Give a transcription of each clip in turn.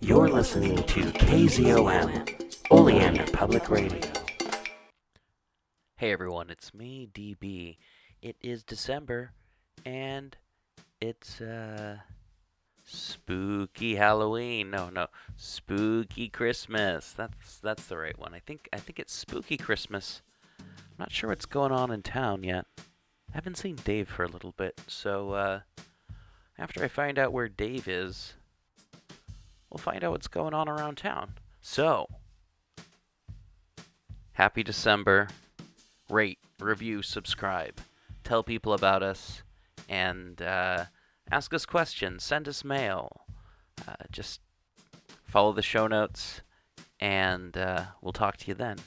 You're listening to KZOM, Oleander Public Radio. Hey everyone, it's me, DB. It is December, and it's, uh, spooky Halloween. No, no, spooky Christmas. That's that's the right one. I think I think it's spooky Christmas. I'm not sure what's going on in town yet. I haven't seen Dave for a little bit, so uh, after I find out where Dave is, we'll find out what's going on around town. So, happy December. Rate, review, subscribe. Tell people about us, and uh, ask us questions. Send us mail. Uh, just follow the show notes, and uh, we'll talk to you then.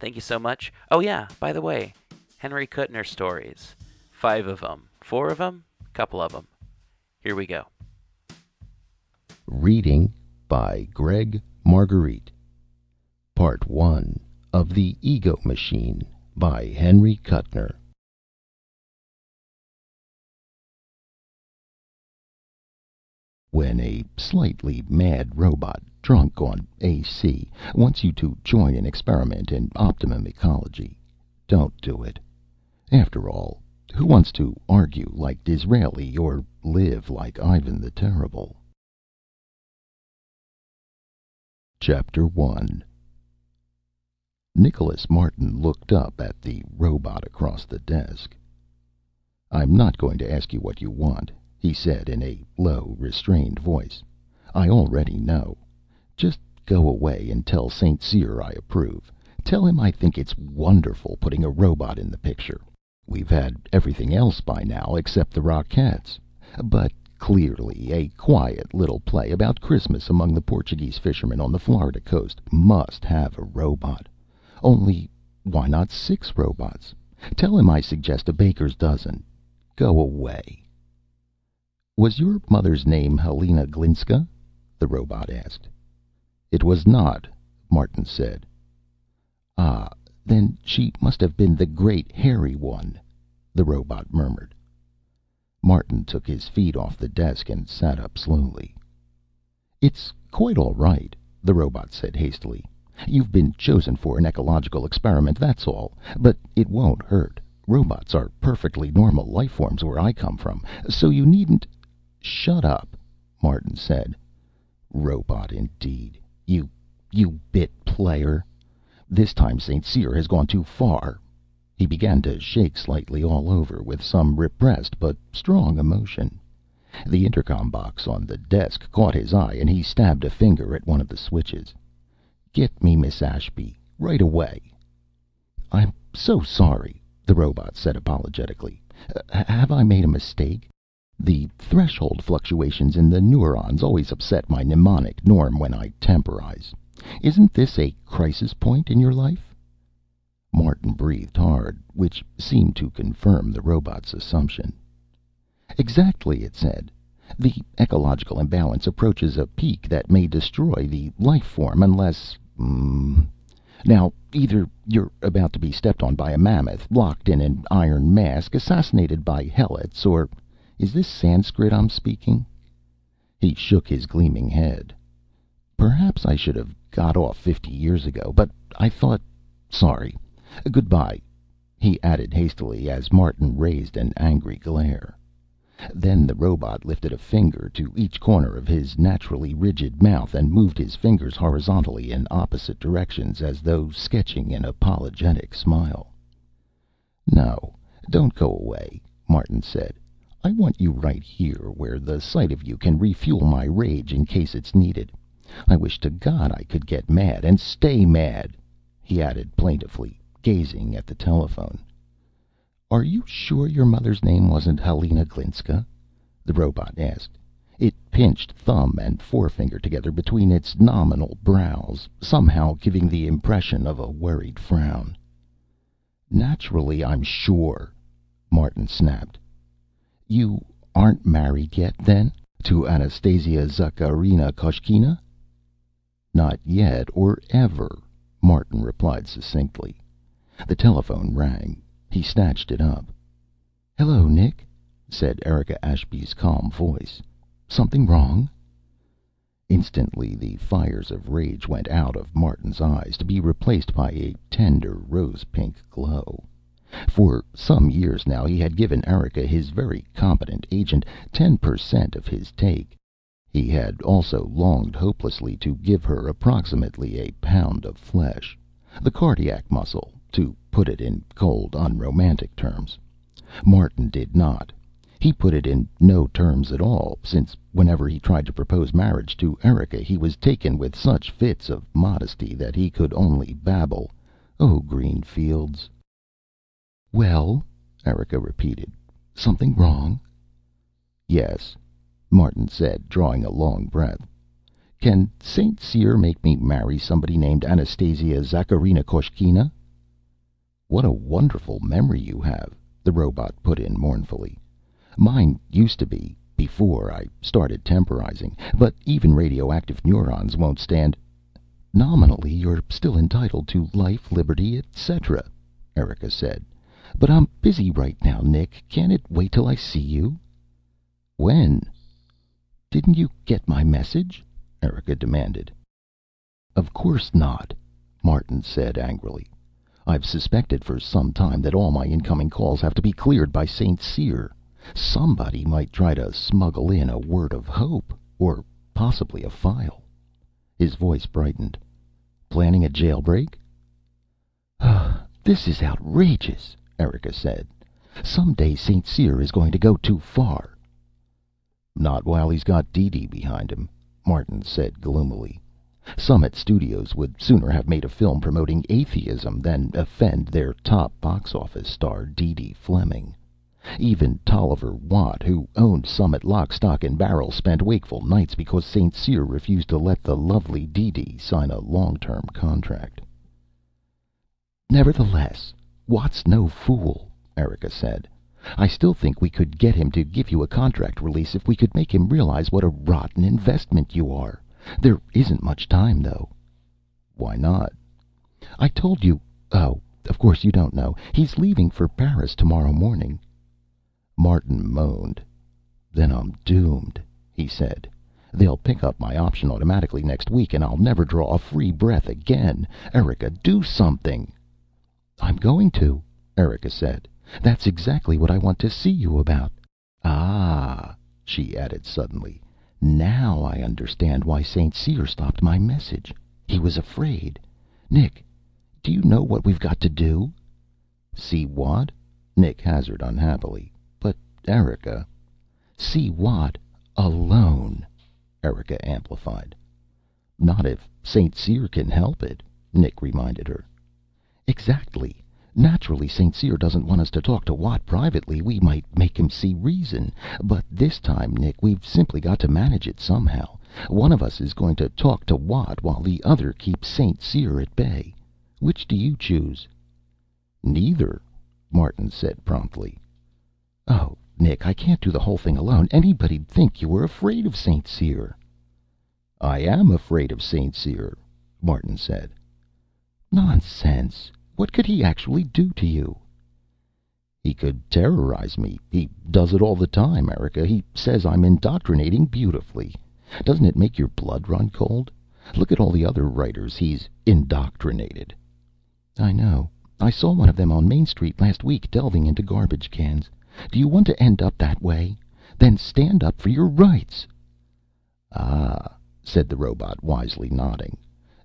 Thank you so much. Oh, yeah, by the way, Henry Kuttner stories. Five of them. Four of them? Couple of them. Here we go. Reading by Greg Margarite. Part 1 of The Ego Machine by Henry Kuttner. When a slightly mad robot, drunk on AC, wants you to join an experiment in optimum ecology, don't do it. After all, who wants to argue like Disraeli or live like Ivan the Terrible? Chapter 1 Nicholas Martin looked up at the robot across the desk. "I'm not going to ask you what you want," he said in a low, restrained voice. "I already know. Just go away and tell St. Cyr I approve. Tell him I think it's wonderful putting a robot in the picture. We've had everything else by now except the Rockettes. But clearly a quiet little play about Christmas among the Portuguese fishermen on the Florida coast must have a robot. Only why not six robots? Tell him I suggest a baker's dozen. Go away." "Was your mother's name Helena Glinska?" the robot asked. "It was not," Martin said. "Ah, then she must have been the great hairy one," the robot murmured. Martin took his feet off the desk and sat up slowly. "It's quite all right," the robot said hastily. You've been chosen for an ecological experiment, that's all. But it won't hurt. Robots are perfectly normal life forms where I come from, so you needn't "Shut up," Martin said. Robot, indeed. You you bit player. This time St. Cyr has gone too far. He began to shake slightly all over, with some repressed but strong emotion. The intercom box on the desk caught his eye, and he stabbed a finger at one of the switches. "Get me Miss Ashby. Right away." "I'm so sorry," the robot said apologetically. "Have I made a mistake? The threshold fluctuations in the neurons always upset my mnemonic norm when I temporize. Isn't this a crisis point in your life?" Martin breathed hard, which seemed to confirm the robot's assumption. "Exactly," it said. The ecological imbalance approaches a peak that may destroy the life form unless mm, Now, either you're about to be stepped on by a mammoth, locked in an iron mask, assassinated by helots, or is this Sanskrit I'm speaking?" He shook his gleaming head. "Perhaps I should have got off fifty years ago, but I thought Sorry. Good by," he added hastily, as Martin raised an angry glare. Then the robot lifted a finger to each corner of his naturally rigid mouth and moved his fingers horizontally in opposite directions, as though sketching an apologetic smile. "No, don't go away," Martin said. "I want you right here, where the sight of you can refuel my rage in case it's needed. I wish to God I could get mad and stay mad," he added plaintively, gazing at the telephone. "Are you sure your mother's name wasn't Helena Glinska?" the robot asked. It pinched thumb and forefinger together between its nominal brows, somehow giving the impression of a worried frown. "Naturally I'm sure," Martin snapped. "You aren't married yet, then? To Anastasia Zakharina Koshkina?" "Not yet or ever," Martin replied succinctly. The telephone rang. He snatched it up. "Hello, Nick," said Erika Ashby's calm voice. "Something wrong?" Instantly the fires of rage went out of Martin's eyes, to be replaced by a tender rose pink glow. For some years now he had given Erika, his very competent agent, ten per cent of his take. He had also longed hopelessly to give her approximately a pound of flesh the cardiac muscle, to put it in cold, unromantic terms. Martin did not. He put it in no terms at all, since whenever he tried to propose marriage to Erika he was taken with such fits of modesty that he could only babble, "Oh, green fields." "Well?" Erika repeated. "Something wrong?" "Yes," Martin said, drawing a long breath. "Can St. Cyr make me marry somebody named Anastasia Zakharina Koshkina?" "What a wonderful memory you have," the robot put in mournfully. Mine used to be, before I started temporizing. But even radioactive neurons won't stand " "Nominally, you're still entitled to life, liberty, etc.," Erika said. "But I'm busy right now, Nick. Can't it wait till I see you?" "When?" "Didn't you get my message?" Erika demanded. "Of course not," Martin said angrily. "I've suspected for some time that all my incoming calls have to be cleared by St. Cyr. Somebody might try to smuggle in a word of hope. Or possibly a file." His voice brightened. "Planning a jail break?" "This is outrageous," Erika said. "Some day St. Cyr is going to go too far." "Not while he's got DeeDee behind him," Martin said gloomily. Summit Studios would sooner have made a film promoting atheism than offend their top box office star, DeeDee Fleming. Even Tolliver Watt, who owned Summit lock, stock and barrel, spent wakeful nights because St. Cyr refused to let the lovely DeeDee sign a long term contract. "Nevertheless, Watt's no fool," Erika said. "I still think we could get him to give you a contract release if we could make him realize what a rotten investment you are. There isn't much time, though." "Why not?" "I told you oh, of course you don't know. He's leaving for Paris tomorrow morning." Martin moaned. "Then I'm doomed," he said. "They'll pick up my option automatically next week and I'll never draw a free breath again. Erika, do something!" "I'm going to," Erika said. "That's exactly what I want to see you about. Ah," she added suddenly. "Now I understand why St. Cyr stopped my message. He was afraid. Nick, do you know what we've got to do?" "See what?" Nick hazarded unhappily. "But Erika " see Watt alone," Erika amplified. "Not if St. Cyr can help it," Nick reminded her. "Exactly. Naturally St. Cyr doesn't want us to talk to Watt privately. We might make him see reason. But this time, Nick, we've simply got to manage it somehow. One of us is going to talk to Watt while the other keeps St. Cyr at bay. Which do you choose?" "Neither," Martin said promptly. "Oh, Nick, I can't do the whole thing alone. Anybody'd think you were afraid of St. Cyr." "I am afraid of St. Cyr," Martin said. "Nonsense! What could he actually do to you?" "He could terrorize me. He does it all the time, Erika. He says I'm indoctrinating beautifully. Doesn't it make your blood run cold? Look at all the other writers he's indoctrinated." "I know. I saw one of them on Main Street last week, delving into garbage cans. Do you want to end up that way? Then stand up for your rights." "Ah," said the robot, wisely nodding.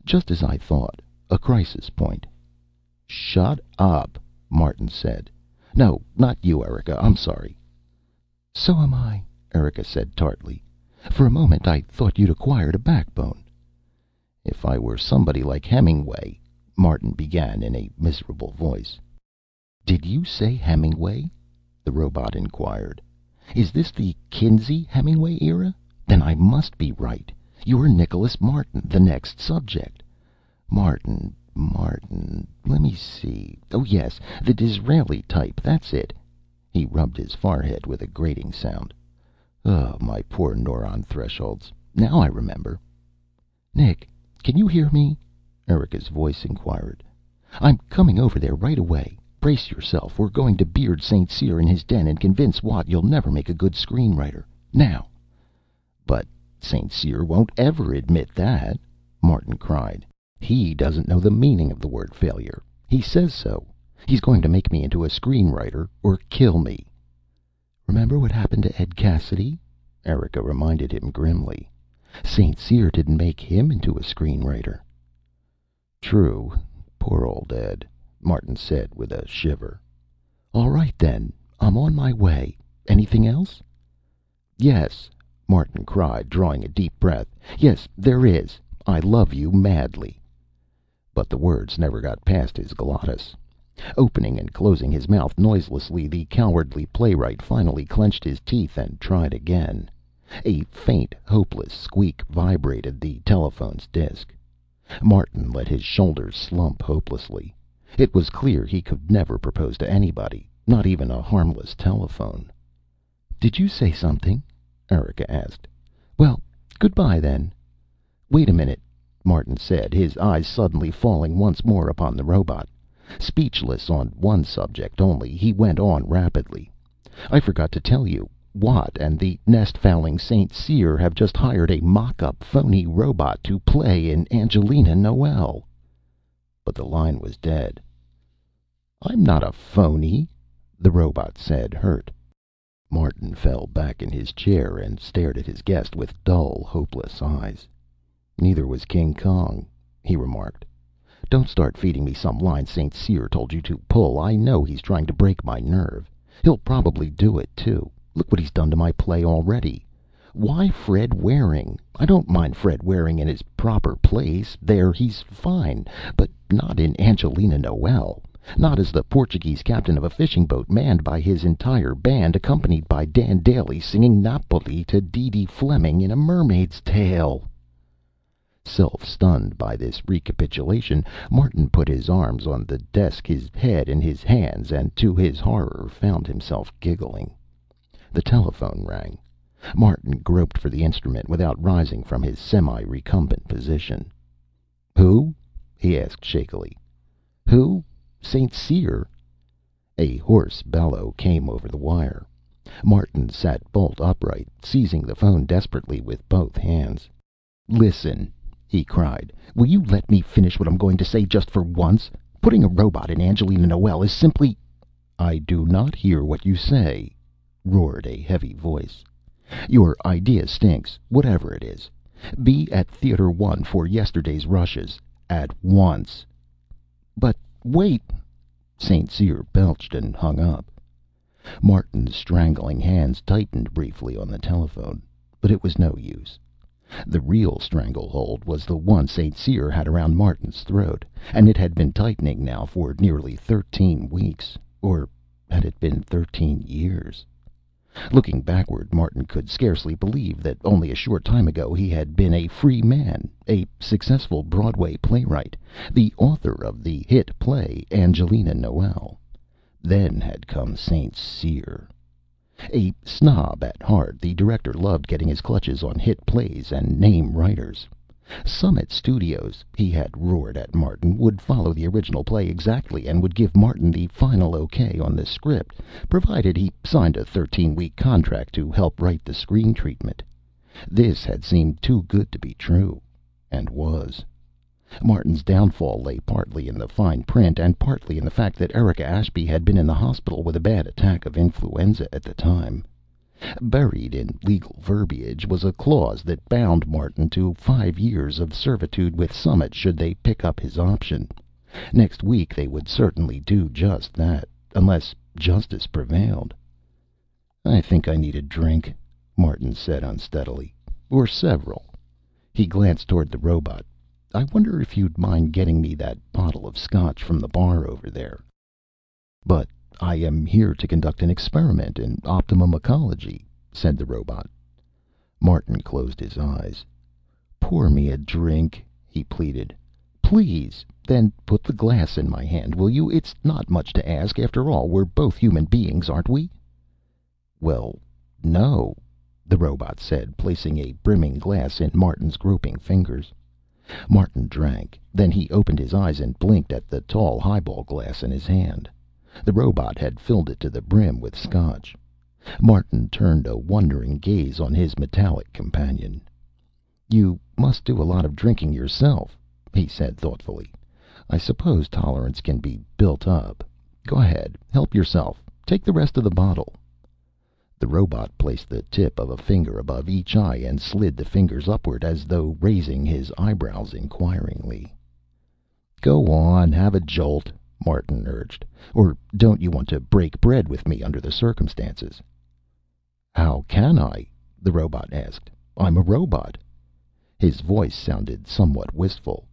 "Just as I thought. A crisis point." "Shut up," Martin said. "No, not you, Erika. I'm sorry." "So am I," Erika said tartly. "For a moment I thought you'd acquired a backbone." "If I were somebody like Hemingway " Martin began in a miserable voice. "Did you say Hemingway?" the robot inquired. "Is this the Kinsey Hemingway era? Then I must be right. You're Nicholas Martin, the next subject. Martin, Martin lemme see oh, yes, the Disraeli type, that's it." He rubbed his forehead with a grating sound. "Oh, my poor neuron thresholds. Now I remember." "Nick, can you hear me?" Erika's voice inquired. "I'm coming over there right away. Brace yourself. We're going to beard St. Cyr in his den and convince Watt you'll never make a good screen writer. Now " "But St. Cyr won't ever admit that, Martin cried. He doesn't know the meaning of the word failure. He says so. He's going to make me into a screen writer or kill me. "Remember what happened to Ed Cassidy?" Erika reminded him grimly. "St. Cyr didn't make him into a screen writer." "True. Poor old Ed," Martin said with a shiver. "All right, then. I'm on my way. Anything else?" "Yes," Martin cried, drawing a deep breath. "Yes, there is. I love you madly." But the words never got past his glottis. Opening and closing his mouth noiselessly, the cowardly playwright finally clenched his teeth and tried again. A faint, hopeless squeak vibrated the telephone's disk. Martin let his shoulders slump hopelessly. It was clear he could never propose to anybody, not even a harmless telephone. "Did you say something?" Erika asked. "Well, good by, then." "Wait a minute," Martin said, his eyes suddenly falling once more upon the robot. Speechless on one subject only, he went on rapidly. "I forgot to tell you. Watt and the nest fouling St. Cyr have just hired a mock up phony robot to play in Angelina Noel." But the line was dead. "I'm not a phony," the robot said, hurt. Martin fell back in his chair and stared at his guest with dull, hopeless eyes. "Neither was King Kong," he remarked. Don't start feeding me some line St. Cyr told you to pull. I know he's trying to break my nerve. He'll probably do it, too. Look what he's done to my play already. Why Fred Waring? I don't mind Fred Waring in his proper place. There he's fine. But not in Angelina Noel. Not as the Portuguese captain of a fishing boat manned by his entire band, accompanied by Dan Dailey singing Napoli to DeeDee Fleming in A Mermaid's Tale. Self stunned by this recapitulation, Martin put his arms on the desk, his head in his hands, and to his horror found himself giggling. The telephone rang. Martin groped for the instrument without rising from his semi recumbent position. "Who?" he asked shakily. "Who? St. Cyr?" A hoarse bellow came over the wire. Martin sat bolt upright, seizing the phone desperately with both hands. "Listen!" He cried. "Will you let me finish what I'm going to say, just for once? Putting a robot in Angelina Noel is simply " "I do not hear what you say," roared a heavy voice. "Your idea stinks, whatever it is. Be at Theater One for yesterday's rushes. At once!" "But wait " St. Cyr belched and hung up. Martin's strangling hands tightened briefly on the telephone, but it was no use. The real stranglehold was the one St. Cyr had around Martin's throat, and it had been tightening now for nearly thirteen weeks. Or had it been thirteen years? Looking backward, Martin could scarcely believe that only a short time ago he had been a free man, a successful Broadway playwright, the author of the hit play Angelina Noel. Then had come St. Cyr. A snob at heart, the director loved getting his clutches on hit plays and name writers. Summit Studios, he had roared at Martin, would follow the original play exactly and would give Martin the final okay on the script, provided he signed a thirteen week contract to help write the screen treatment. This had seemed too good to be true and was. Martin's downfall lay partly in the fine print and partly in the fact that Erika Ashby had been in the hospital with a bad attack of influenza at the time. Buried in legal verbiage was a clause that bound Martin to five years of servitude with Summit should they pick up his option. Next week they would certainly do just that, unless justice prevailed. "I think I need a drink," Martin said unsteadily. "Or several." He glanced toward the robot. I wonder if you'd mind getting me that bottle of Scotch from the bar over there." "But I am here to conduct an experiment in optimum ecology," said the robot. Martin closed his eyes. "Pour me a drink," he pleaded. "Please. Then put the glass in my hand, will you? It's not much to ask. After all, we're both human beings, aren't we?" "Well, no," the robot said, placing a brimming glass in Martin's groping fingers. Martin drank. Then he opened his eyes and blinked at the tall highball glass in his hand. The robot had filled it to the brim with Scotch. Martin turned a wondering gaze on his metallic companion. "You must do a lot of drinking yourself," he said thoughtfully. "I suppose tolerance can be built up. Go ahead. Help yourself. Take the rest of the bottle." The robot placed the tip of a finger above each eye and slid the fingers upward, as though raising his eyebrows inquiringly. "Go on, have a jolt," Martin urged. "Or don't you want to break bread with me under the circumstances?" "How can I?" the robot asked. "I'm a robot." His voice sounded somewhat wistful.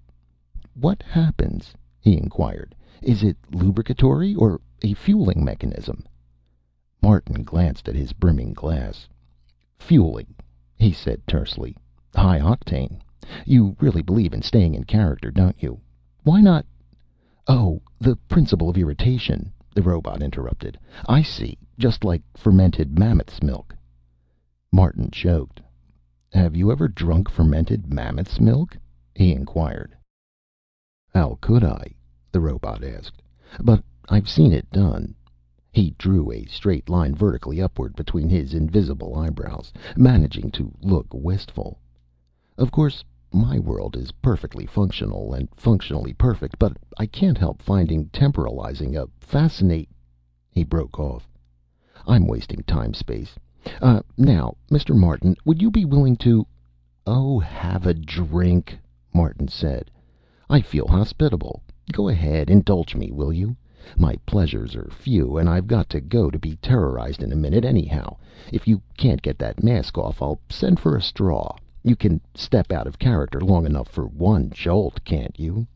"What happens?" he inquired. "Is it lubricatory or a fueling mechanism?" Martin glanced at his brimming glass. "Fueling," he said tersely. "High octane. You really believe in staying in character, don't you? Why not " "Oh, the principle of irritation," the robot interrupted. "I see. Just like fermented mammoth's milk." Martin choked. "Have you ever drunk fermented mammoth's milk?" he inquired. "How could I?" the robot asked. "But I've seen it done." He drew a straight line vertically upward between his invisible eyebrows, managing to look wistful. "Of course, my world is perfectly functional and functionally perfect, but I can't help finding temporalizing a fascinat " He broke off. "I'm wasting time space. Uh now, Mr. Martin, would you be willing to " "Oh, have a drink," Martin said. "I feel hospitable. Go ahead, indulge me, will you? My pleasures are few, and I've got to go to be terrorized in a minute, anyhow. If you can't get that mask off, I'll send for a straw. You can step out of character long enough for one jolt, can't you?"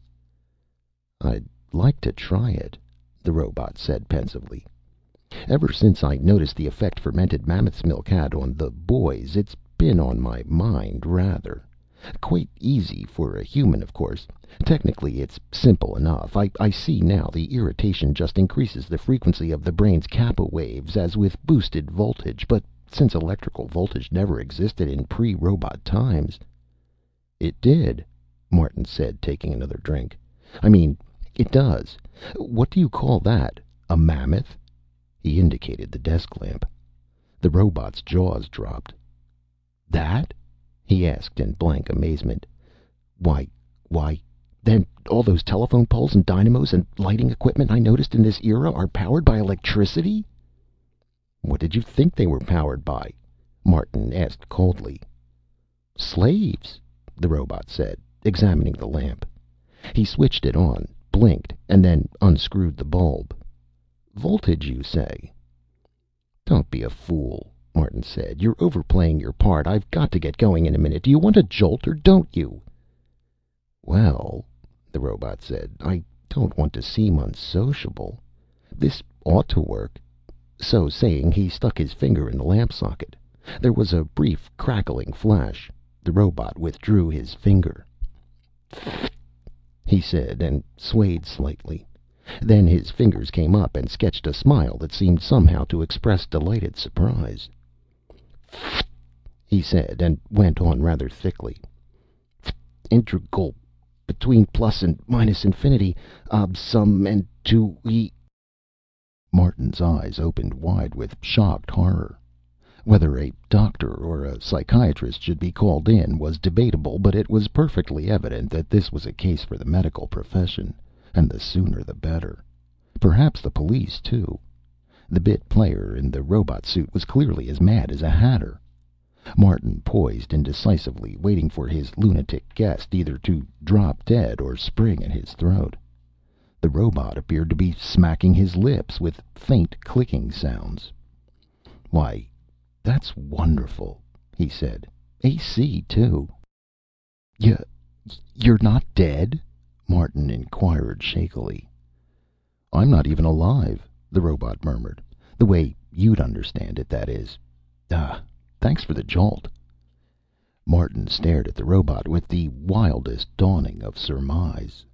"I'd like to try it," the robot said pensively. "Ever since I noticed the effect fermented mammoth's milk had on the boys, it's been on my mind, rather. Quite easy for a human, of course. Technically, it's simple enough. I see now the irritation just increases the frequency of the brain's kappa waves, as with boosted voltage. But since electrical voltage never existed in pre robot times " "It did," Martin said, taking another drink. "I mean, it does. What do you call that? A mammoth?" He indicated the desk lamp. The robot's jaws dropped. "That?" He asked in blank amazement. "Why why then all those telephone poles and dynamos and lighting equipment I noticed in this era are powered by electricity?" "What did you think they were powered by?" Martin asked coldly. "Slaves," the robot said, examining the lamp. He switched it on, blinked, and then unscrewed the bulb. "Voltage, you say?" "Don't be a fool," Martin said. "You're overplaying your part. I've got to get going in a minute. Do you want a jolt or don't you?" "Well," the robot said, "I don't want to seem unsociable. This ought to work." So saying, he stuck his finger in the lamp socket. There was a brief crackling flash. The robot withdrew his finger. He said, and swayed slightly. Then his fingers came up and sketched a smile that seemed somehow to express delighted surprise. He said, and went on rather thickly. "Integral between plus and minus infinity ob sum and to e " Martin's eyes opened wide with shocked horror. Whether a doctor or a psychiatrist should be called in was debatable, but it was perfectly evident that this was a case for the medical profession and the sooner the better. Perhaps the police, too. The bit player in the robot suit was clearly as mad as a hatter. Martin poised indecisively, waiting for his lunatic guest either to drop dead or spring at his throat. The robot appeared to be smacking his lips, with faint clicking sounds. "Why, that's wonderful," he said. "AC, too." "Y you're not dead?" Martin inquired shakily. "I'm not even alive," the robot murmured. "The way you'd understand it, that is. Ah, thanks for the jolt." Martin stared at the robot with the wildest dawning of surmise.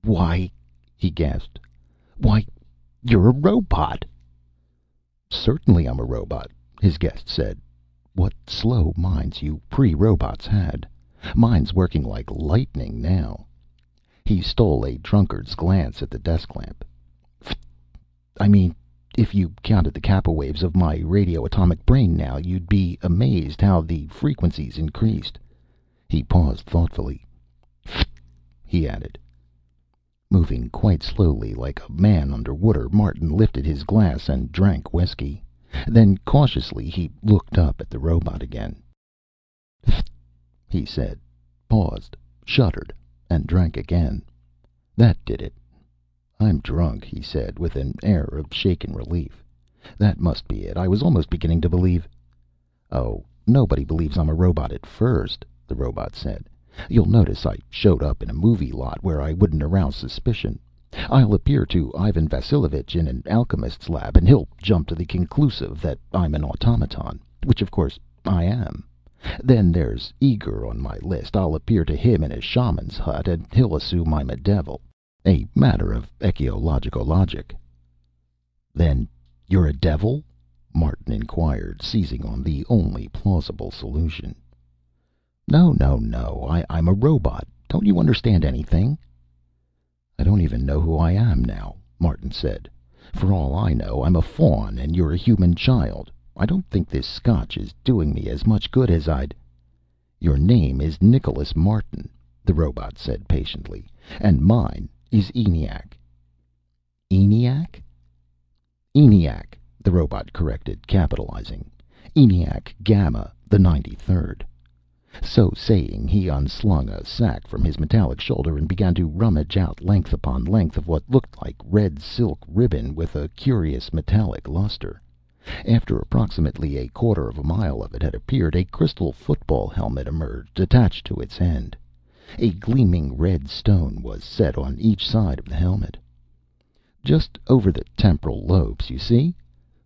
"Why," he gasped. "Why, you're a robot!" "Certainly I'm a robot," his guest said. What slow minds you pre robots had. Mine's working like lightning now. He stole a drunkard's glance at the desk lamp. "I mean, if you counted the kappa waves of my radio atomic brain now, you'd be amazed how the frequencies increased. He paused thoughtfully. He added. Moving quite slowly, like a man under water, Martin lifted his glass and drank whiskey. Then, cautiously, he looked up at the robot again. He said, paused, shuddered, and drank again. That did it. "I'm drunk," he said, with an air of shaken relief. "That must be it. I was almost beginning to believe " "Oh, nobody believes I'm a robot at first," the robot said. "You'll notice I showed up in a movie lot where I wouldn't arouse suspicion. I'll appear to Ivan Vassilovich in an alchemist's lab, and he'll jump to the conclusive that I'm an automaton which, of course, I am. Then there's Uigher on my list. I'll appear to him in a shaman's hut, and he'll assume I'm a devil. A matter of ecological logic." "Then you're a devil?" Martin inquired, seizing on the only plausible solution. "No, no, no. I'm a robot. Don't you understand anything?" "I don't even know who I am now," Martin said. "For all I know, I'm a faun and you're a human child. I don't think this Scotch is doing me as much good as I'd " "Your name is Nicholas Martin," the robot said patiently, "and mine is ENIAC." "ENIAC?" "ENIAC," the robot corrected, capitalizing. "ENIAC Gamma the Ninety Third." So saying, he unslung a sack from his metallic shoulder and began to rummage out length upon length of what looked like red silk ribbon with a curious metallic luster. After approximately a quarter of a mile of it had appeared, a crystal football helmet emerged, attached to its end. A gleaming red stone was set on each side of the helmet. "Just over the temporal lobes, you see?"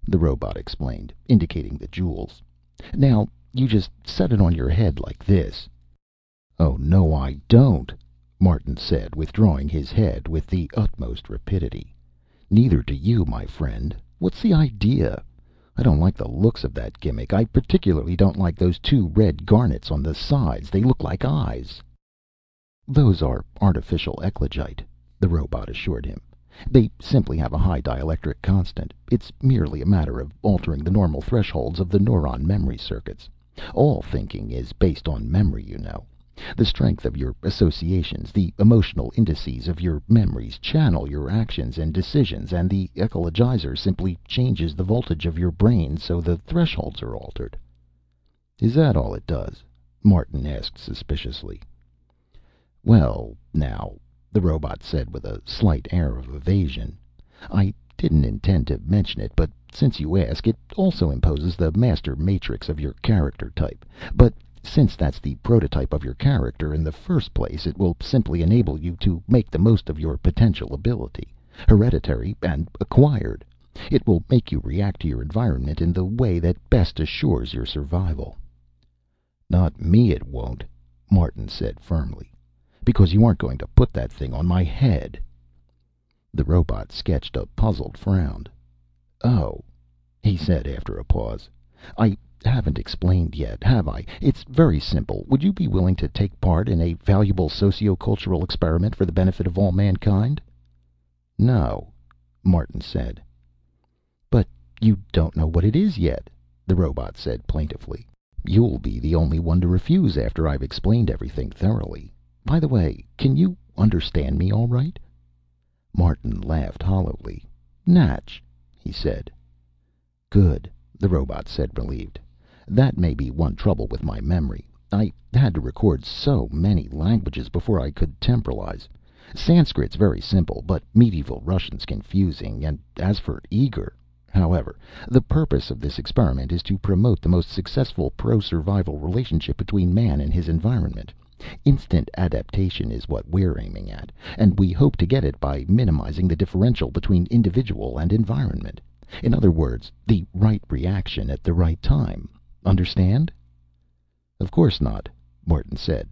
the robot explained, indicating the jewels. "Now you just set it on your head like this." "Oh, no, I don't," Martin said, withdrawing his head with the utmost rapidity. "Neither do you, my friend. What's the idea? I don't like the looks of that gimmick. I particularly don't like those two red garnets on the sides. They look like eyes." "Those are artificial eclogite," the robot assured him. "They simply have a high dielectric constant. It's merely a matter of altering the normal thresholds of the neuron memory circuits. All thinking is based on memory, you know. The strength of your associations, the emotional indices of your memories, channel your actions and decisions, and the ecologizer simply changes the voltage of your brain so the thresholds are altered." "Is that all it does?" Martin asked suspiciously. "Well, now," the robot said with a slight air of evasion, "I didn't intend to mention it, but since you ask, it also imposes the master matrix of your character type. But since that's the prototype of your character in the first place, it will simply enable you to make the most of your potential ability, hereditary and acquired. It will make you react to your environment in the way that best assures your survival." "Not me, it won't," Martin said firmly because you aren't going to put that thing on my head." The robot sketched a puzzled frown. "Oh," he said after a pause. "I haven't explained yet, have I? It's very simple. Would you be willing to take part in a valuable socio cultural experiment for the benefit of all mankind?" "No," Martin said. "But you don't know what it is yet," the robot said plaintively. "You'll be the only one to refuse after I've explained everything thoroughly. By the way, can you understand me all right?" Martin laughed hollowly. "Natch," he said. "Good," the robot said, relieved. "That may be one trouble with my memory. I had to record so many languages before I could temporalize. Sanskrit's very simple, but medieval Russian's confusing, and as for Uighur However, the purpose of this experiment is to promote the most successful pro survival relationship between man and his environment. Instant adaptation is what we're aiming at, and we hope to get it by minimizing the differential between individual and environment. In other words, the right reaction at the right time. Understand?" "Of course not," Martin said.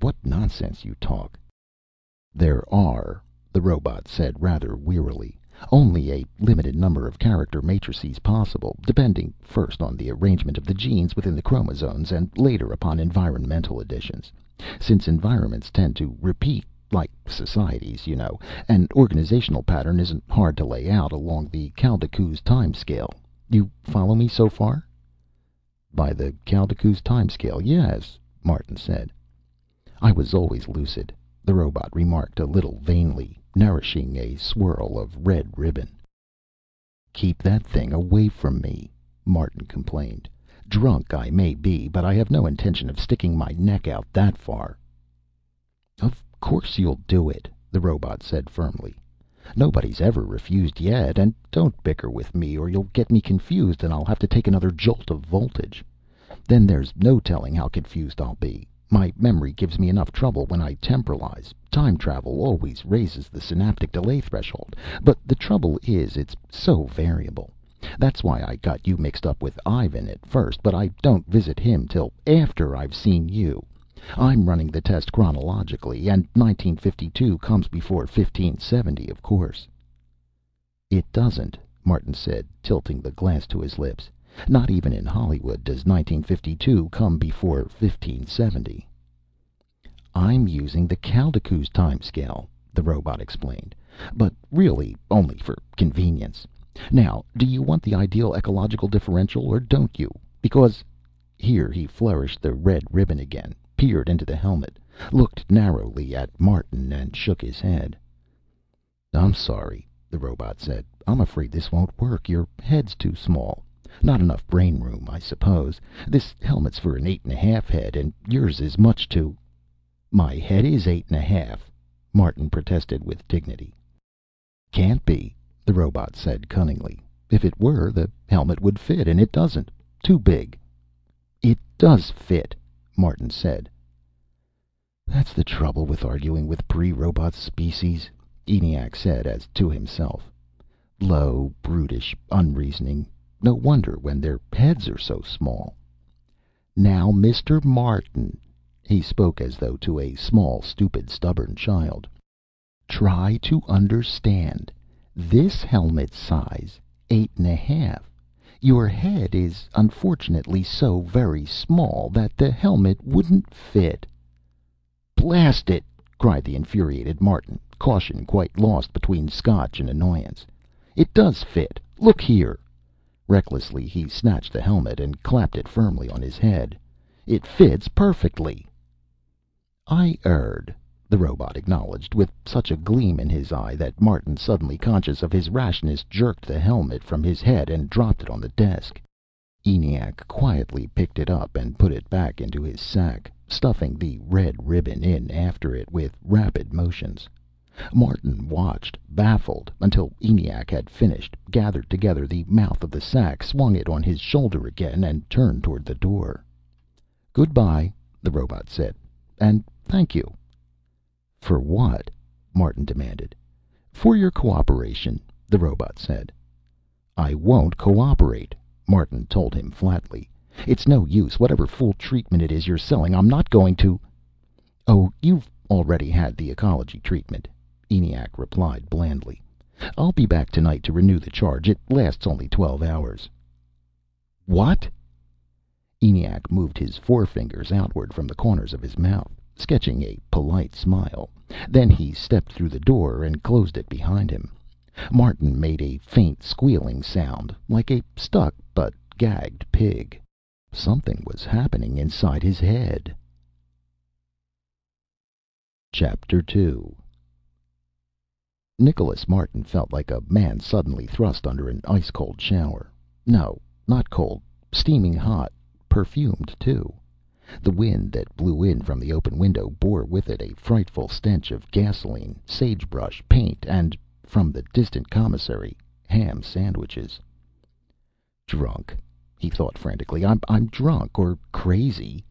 "What nonsense you talk." "There are," the robot said rather wearily, "only a limited number of character matrices possible, depending first on the arrangement of the genes within the chromosomes, and later upon environmental additions. Since environments tend to repeat like societies, you know an organizational pattern isn't hard to lay out along the Kaldekooz time scale. You follow me so far?" "By the Kaldekooz time scale, yes," Martin said. I was always lucid, the robot remarked a little vainly, nourishing a swirl of red ribbon. "Keep that thing away from me," Martin complained. "Drunk I may be, but I have no intention of sticking my neck out that far." "Of course you'll do it," the robot said firmly. "Nobody's ever refused yet. And don't bicker with me or you'll get me confused and I'll have to take another jolt of voltage. Then there's no telling how confused I'll be. My memory gives me enough trouble when I temporalize. Time travel always raises the synaptic delay threshold. But the trouble is, it's so variable. That's why I got you mixed up with Ivan at first, but I don't visit him till after I've seen you. I'm running the test chronologically, and 1952 comes before 1570, of course." "It doesn't," Martin said, tilting the glass to his lips. Not even in Hollywood does 1952 come before 1570." "I'm using the Kaldekooz time scale," the robot explained. "But really only for convenience. Now do you want the ideal ecological differential, or don't you? Because " Here he flourished the red ribbon again, peered into the helmet, looked narrowly at Martin, and shook his head. "I'm sorry," the robot said. "I'm afraid this won't work. Your head's too small. Not enough brain room, I suppose. This helmet's for an eight and a half head, and yours is much too " "My head is eight and a half," Martin protested with dignity. "Can't be," the robot said cunningly. "If it were, the helmet would fit, and it doesn't. Too big." "It does fit," Martin said. "That's the trouble with arguing with pre robot species," ENIAC said, as to himself. "Low, brutish, unreasoning. No wonder, when their heads are so small." "Now, Mr. Martin," he spoke as though to a small, stupid, stubborn child, "try to understand. This helmet's size eight and a half. Your head is unfortunately so very small that the helmet wouldn't fit." "Blast it!" cried the infuriated Martin, caution quite lost between Scotch and annoyance. "It does fit. Look here!" Recklessly he snatched the helmet and clapped it firmly on his head. "It fits perfectly." "I erred," the robot acknowledged, with such a gleam in his eye that Martin, suddenly conscious of his rashness, jerked the helmet from his head and dropped it on the desk. ENIAC quietly picked it up and put it back into his sack, stuffing the red ribbon in after it with rapid motions. Martin watched, baffled, until ENIAC had finished, gathered together the mouth of the sack, swung it on his shoulder again, and turned toward the door. "Good by," the robot said. "And thank you." "For what?" Martin demanded. "For your cooperation," the robot said. "I won't cooperate," Martin told him flatly. "It's no use. Whatever fool treatment it is you're selling, I'm not going to " "Oh, you've already had the ecology treatment," ENIAC replied blandly. "I'll be back tonight to renew the charge. It lasts only twelve hours." "What?" ENIAC moved his forefingers outward from the corners of his mouth, sketching a polite smile. Then he stepped through the door and closed it behind him. Martin made a faint squealing sound, like a stuck but gagged pig. Something was happening inside his head. Chapter Two Nicholas Martin felt like a man suddenly thrust under an ice cold shower. No, not cold. Steaming hot. Perfumed, too. The wind that blew in from the open window bore with it a frightful stench of gasoline, sagebrush, paint, and from the distant commissary ham sandwiches. Drunk, he thought frantically. I'm drunk. Or crazy.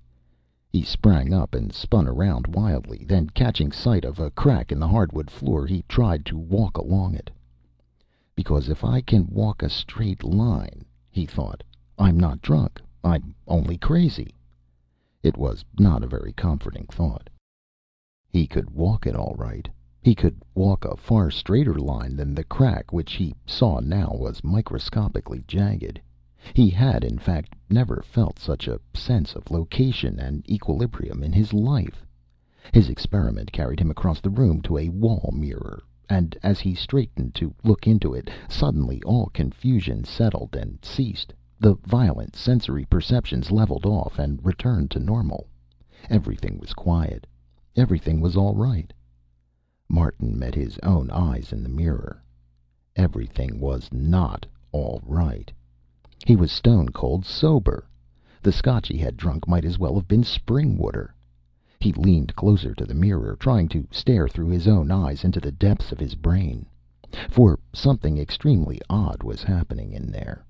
He sprang up and spun around wildly. Then, catching sight of a crack in the hardwood floor, he tried to walk along it. Because if I can walk a straight line, he thought, I'm not drunk. I'm only crazy. It was not a very comforting thought. He could walk it, all right. He could walk a far straighter line than the crack, which he saw now was microscopically jagged. He had, in fact, never felt such a sense of location and equilibrium in his life. His experiment carried him across the room to a wall mirror, and as he straightened to look into it, suddenly all confusion settled and ceased, the violent sensory perceptions leveled off and returned to normal. Everything was quiet. Everything was all right. Martin met his own eyes in the mirror. Everything was not all right. He was stone cold sober. The Scotch he had drunk might as well have been spring water. He leaned closer to the mirror, trying to stare through his own eyes into the depths of his brain. For something extremely odd was happening in there.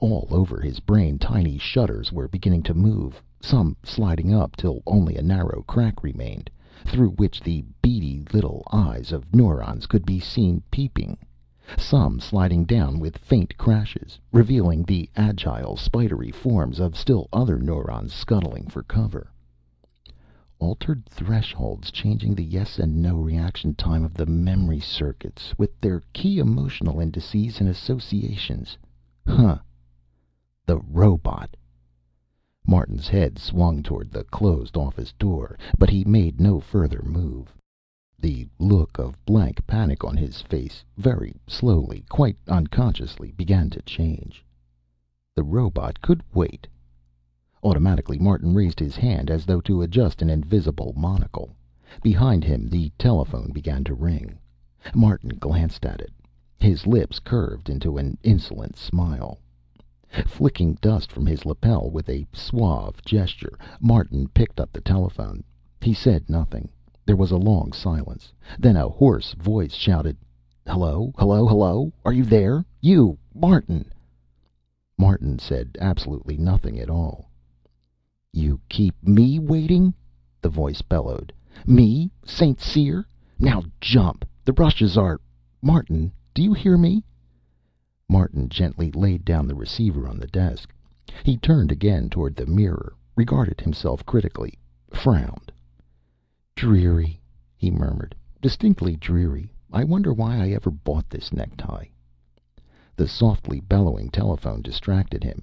All over his brain tiny shutters were beginning to move, some sliding up till only a narrow crack remained, through which the beady little eyes of neurons could be seen peeping, some sliding down with faint crashes, revealing the agile, spidery forms of still other neurons scuttling for cover. Altered thresholds changing the yes and no reaction time of the memory circuits, with their key emotional indices and associations. Huh. The robot. Martin's head swung toward the closed office door, but he made no further move. The look of blank panic on his face, very slowly, quite unconsciously, began to change. The robot could wait. Automatically, Martin raised his hand as though to adjust an invisible monocle. Behind him, the telephone began to ring. Martin glanced at it. His lips curved into an insolent smile. Flicking dust from his lapel with a suave gesture, Martin picked up the telephone. He said nothing. There was a long silence. Then a hoarse voice shouted: "Hello, hello, hello! Are you there? You, Martin!" Martin said absolutely nothing at all. "You keep me waiting?" the voice bellowed. "Me, St. Cyr? Now jump! The rushes are Martin, do you hear me?" Martin gently laid down the receiver on the desk. He turned again toward the mirror, regarded himself critically, frowned. "Dreary," he murmured. "Distinctly dreary. I wonder why I ever bought this necktie." The softly bellowing telephone distracted him.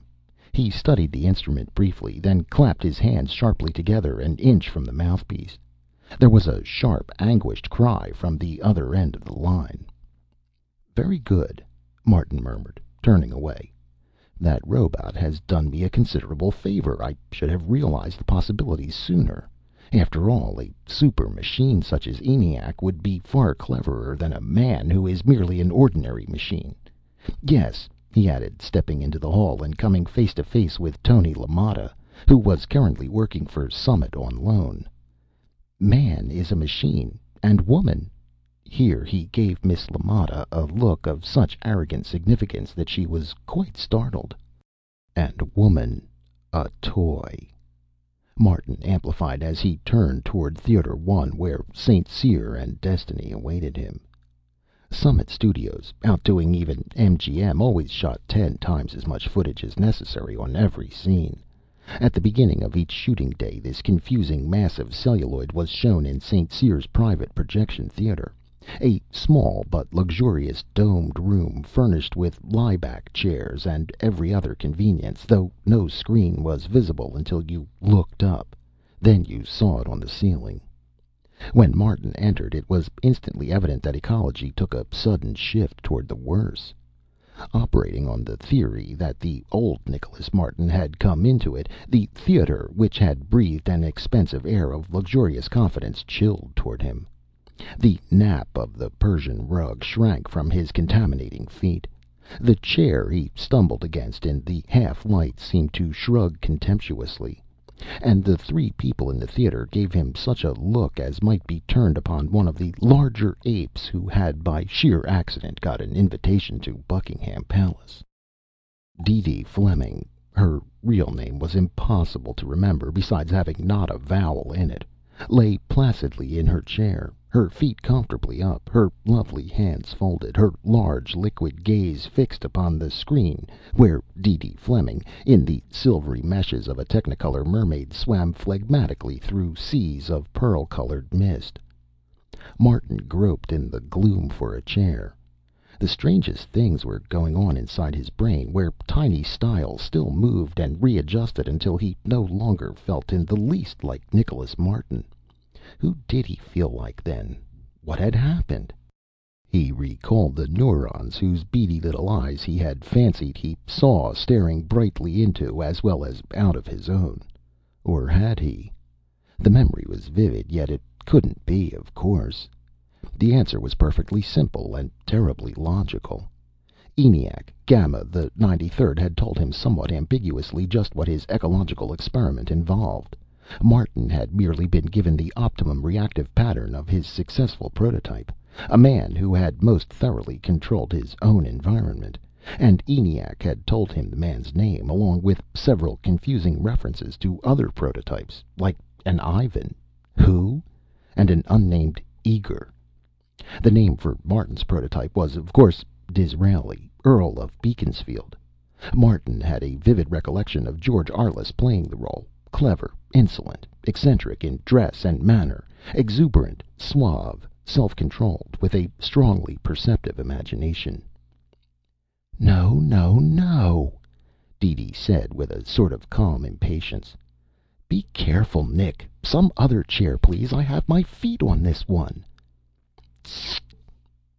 He studied the instrument briefly, then clapped his hands sharply together an inch from the mouthpiece. There was a sharp, anguished cry from the other end of the line. "Very good," Martin murmured, turning away. "That robot has done me a considerable favor. I should have realized the possibilities sooner. After all, a super machine such as ENIAC would be far cleverer than a man who is merely an ordinary machine. Yes he added, stepping into the hall and coming face to face with Tony LaMotta, who was currently working for Summit on loan. "Man is a machine, and woman " Here he gave Miss LaMotta a look of such arrogant significance that she was quite startled. "And woman a toy," Martin amplified as he turned toward Theater One, where St. Cyr and Destiny awaited him. Summit Studios, outdoing even MGM, always shot ten times as much footage as necessary on every scene. At the beginning of each shooting day this confusing mass of celluloid was shown in St. Cyr's private projection theater, a small but luxurious domed room furnished with lieback chairs and every other convenience, though no screen was visible until you looked up. Then you saw it on the ceiling. When Martin entered, it was instantly evident that ecology took a sudden shift toward the worse. Operating on the theory that the old Nicholas Martin had come into it, the theater, which had breathed an expensive air of luxurious confidence, chilled toward him. The nap of the Persian rug shrank from his contaminating feet. The chair he stumbled against in the half light seemed to shrug contemptuously and the three people in the theater gave him such a look as might be turned upon one of the larger apes who had by sheer accident got an invitation to Buckingham Palace. DeeDee Fleming her real name was impossible to remember, besides having not a vowel in it lay placidly in her chair, her feet comfortably up, her lovely hands folded, her large liquid gaze fixed upon the screen where DeeDee Fleming, in the silvery meshes of a technicolor mermaid, swam phlegmatically through seas of pearl colored mist. Martin groped in the gloom for a chair. The strangest things were going on inside his brain, where tiny stiles still moved and readjusted until he no longer felt in the least like Nicholas Martin. Who did he feel like then? What had happened? He recalled the neurons whose beady little eyes he had fancied he saw staring brightly into as well as out of his own. Or had he? The memory was vivid, yet it couldn't be, of course. The answer was perfectly simple and terribly logical. ENIAC, Gamma the Ninety Third, had told him somewhat ambiguously just what his ecological experiment involved. Martin had merely been given the optimum reactive pattern of his successful prototype a man who had most thoroughly controlled his own environment and ENIAC had told him the man's name, along with several confusing references to other prototypes, like an Ivan who? and an unnamed Eager. The name for Martin's prototype was, of course, Disraeli, Earl of Beaconsfield. Martin had a vivid recollection of George Arliss playing the role clever, insolent, eccentric in dress and manner, exuberant, suave, self controlled, with a strongly perceptive imagination. "No, no, no!" DeeDee said with a sort of calm impatience. "Be careful, Nick. Some other chair, please. I have my feet on this one."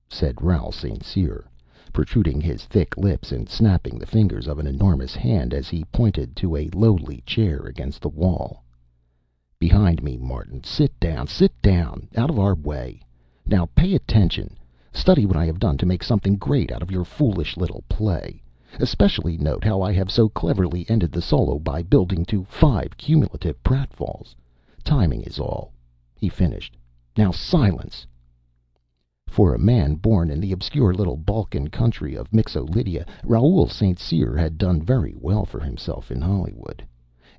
Said Raoul St. Cyr, protruding his thick lips and snapping the fingers of an enormous hand as he pointed to a lowly chair against the wall. "Behind me, Martin. Sit down, sit down! Out of our way! Now pay attention. Study what I have done to make something great out of your foolish little play. Especially note how I have so cleverly ended the solo by building to five cumulative pratfalls. Timing is all," he finished. "Now silence!" For a man born in the obscure little Balkan country of Mixo Lydia, Raoul St. Cyr had done very well for himself in Hollywood.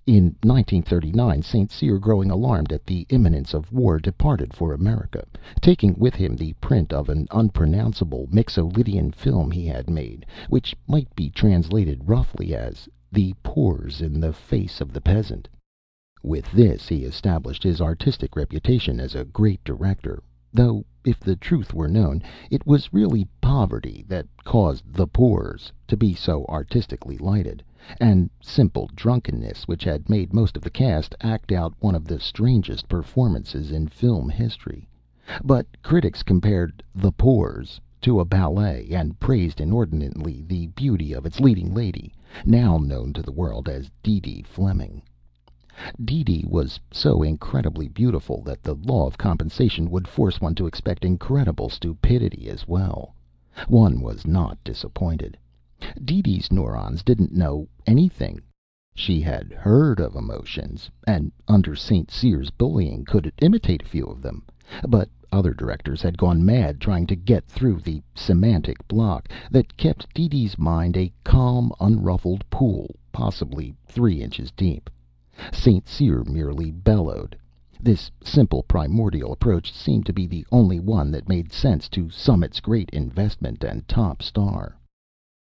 In 1939 St. Cyr, growing alarmed at the imminence of war, departed for America, taking with him the print of an unpronounceable Mixo Lydian film he had made, which might be translated roughly as "The Pores in the Face of the Peasant." With this he established his artistic reputation as a great director, though, if the truth were known, it was really poverty that caused "The Pores" to be so artistically lighted and simple drunkenness which had made most of the cast act out one of the strangest performances in film history. But critics compared "The Pores" to a ballet, and praised inordinately the beauty of its leading lady, now known to the world as DeeDee Fleming. DeeDee was so incredibly beautiful that the law of compensation would force one to expect incredible stupidity as well. One was not disappointed. DeeDee's neurons didn't know anything. She had heard of emotions, and under St. Cyr's bullying could imitate a few of them. But other directors had gone mad trying to get through the semantic block that kept DeeDee's mind a calm, unruffled pool possibly three inches deep. St. Cyr merely bellowed. This simple, primordial approach seemed to be the only one that made sense to Summit's great investment and top star.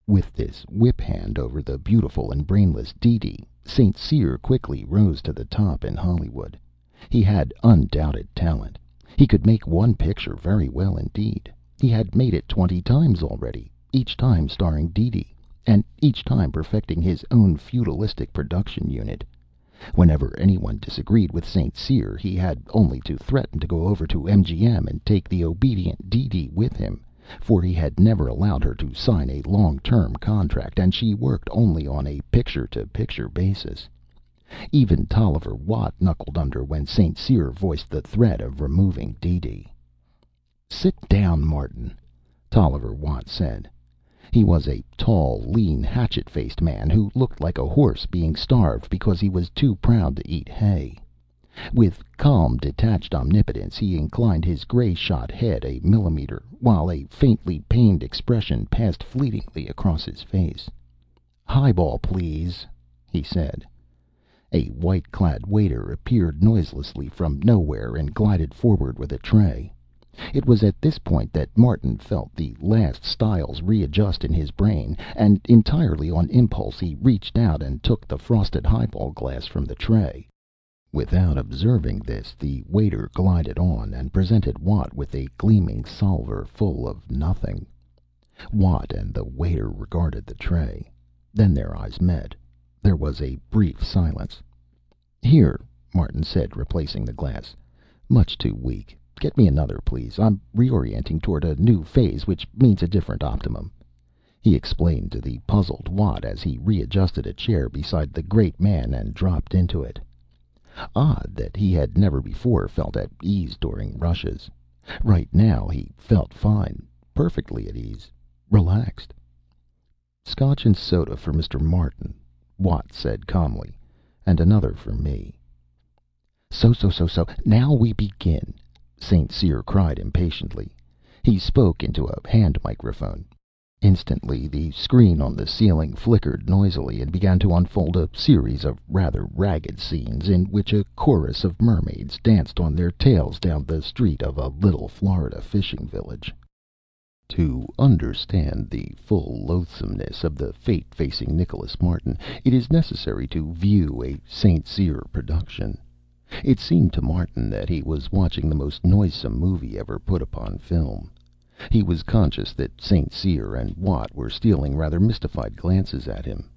With this whip hand over the beautiful and brainless DeeDee, St. Cyr quickly rose to the top in Hollywood. He had undoubted talent. He could make one picture very well indeed. He had made it twenty times already, each time starring DeeDee, and each time perfecting his own feudalistic production unit. Whenever anyone disagreed with St. Cyr, he had only to threaten to go over to MGM and take the obedient DeeDee with him for he had never allowed her to sign a long term contract, and she worked only on a picture to picture basis. Even Tolliver Watt knuckled under when St. Cyr voiced the threat of removing DeeDee. "Sit down, Martin," Tolliver Watt said. He was a tall, lean, hatchet faced man who looked like a horse being starved because he was too proud to eat hay. With calm, detached omnipotence he inclined his gray shot head a millimeter, while a faintly pained expression passed fleetingly across his face. "Highball, please," he said. A white clad waiter appeared noiselessly from nowhere and glided forward with a tray. It was at this point that Martin felt the last stiles readjust in his brain, and entirely on impulse he reached out and took the frosted highball glass from the tray. Without observing this, the waiter glided on and presented Watt with a gleaming salver full of nothing. Watt and the waiter regarded the tray. Then their eyes met. There was a brief silence. "Here," Martin said, replacing the glass. "Much too weak. Get me another, please. I'm reorienting toward a new phase, which means a different optimum," he explained to the puzzled Watt as he readjusted a chair beside the great man and dropped into it. Odd that he had never before felt at ease during rushes. Right now he felt fine, perfectly at ease, relaxed. "Scotch and soda for Mr. Martin," Watt said calmly. "And another for me." "So so so so now we begin!" St. Cyr cried impatiently. He spoke into a hand microphone. Instantly the screen on the ceiling flickered noisily and began to unfold a series of rather ragged scenes in which a chorus of mermaids danced on their tails down the street of a little Florida fishing village. To understand the full loathsomeness of the fate facing Nicholas Martin, it is necessary to view a St. Cyr production. It seemed to Martin that he was watching the most noisome movie ever put upon film. He was conscious that St. Cyr and Watt were stealing rather mystified glances at him.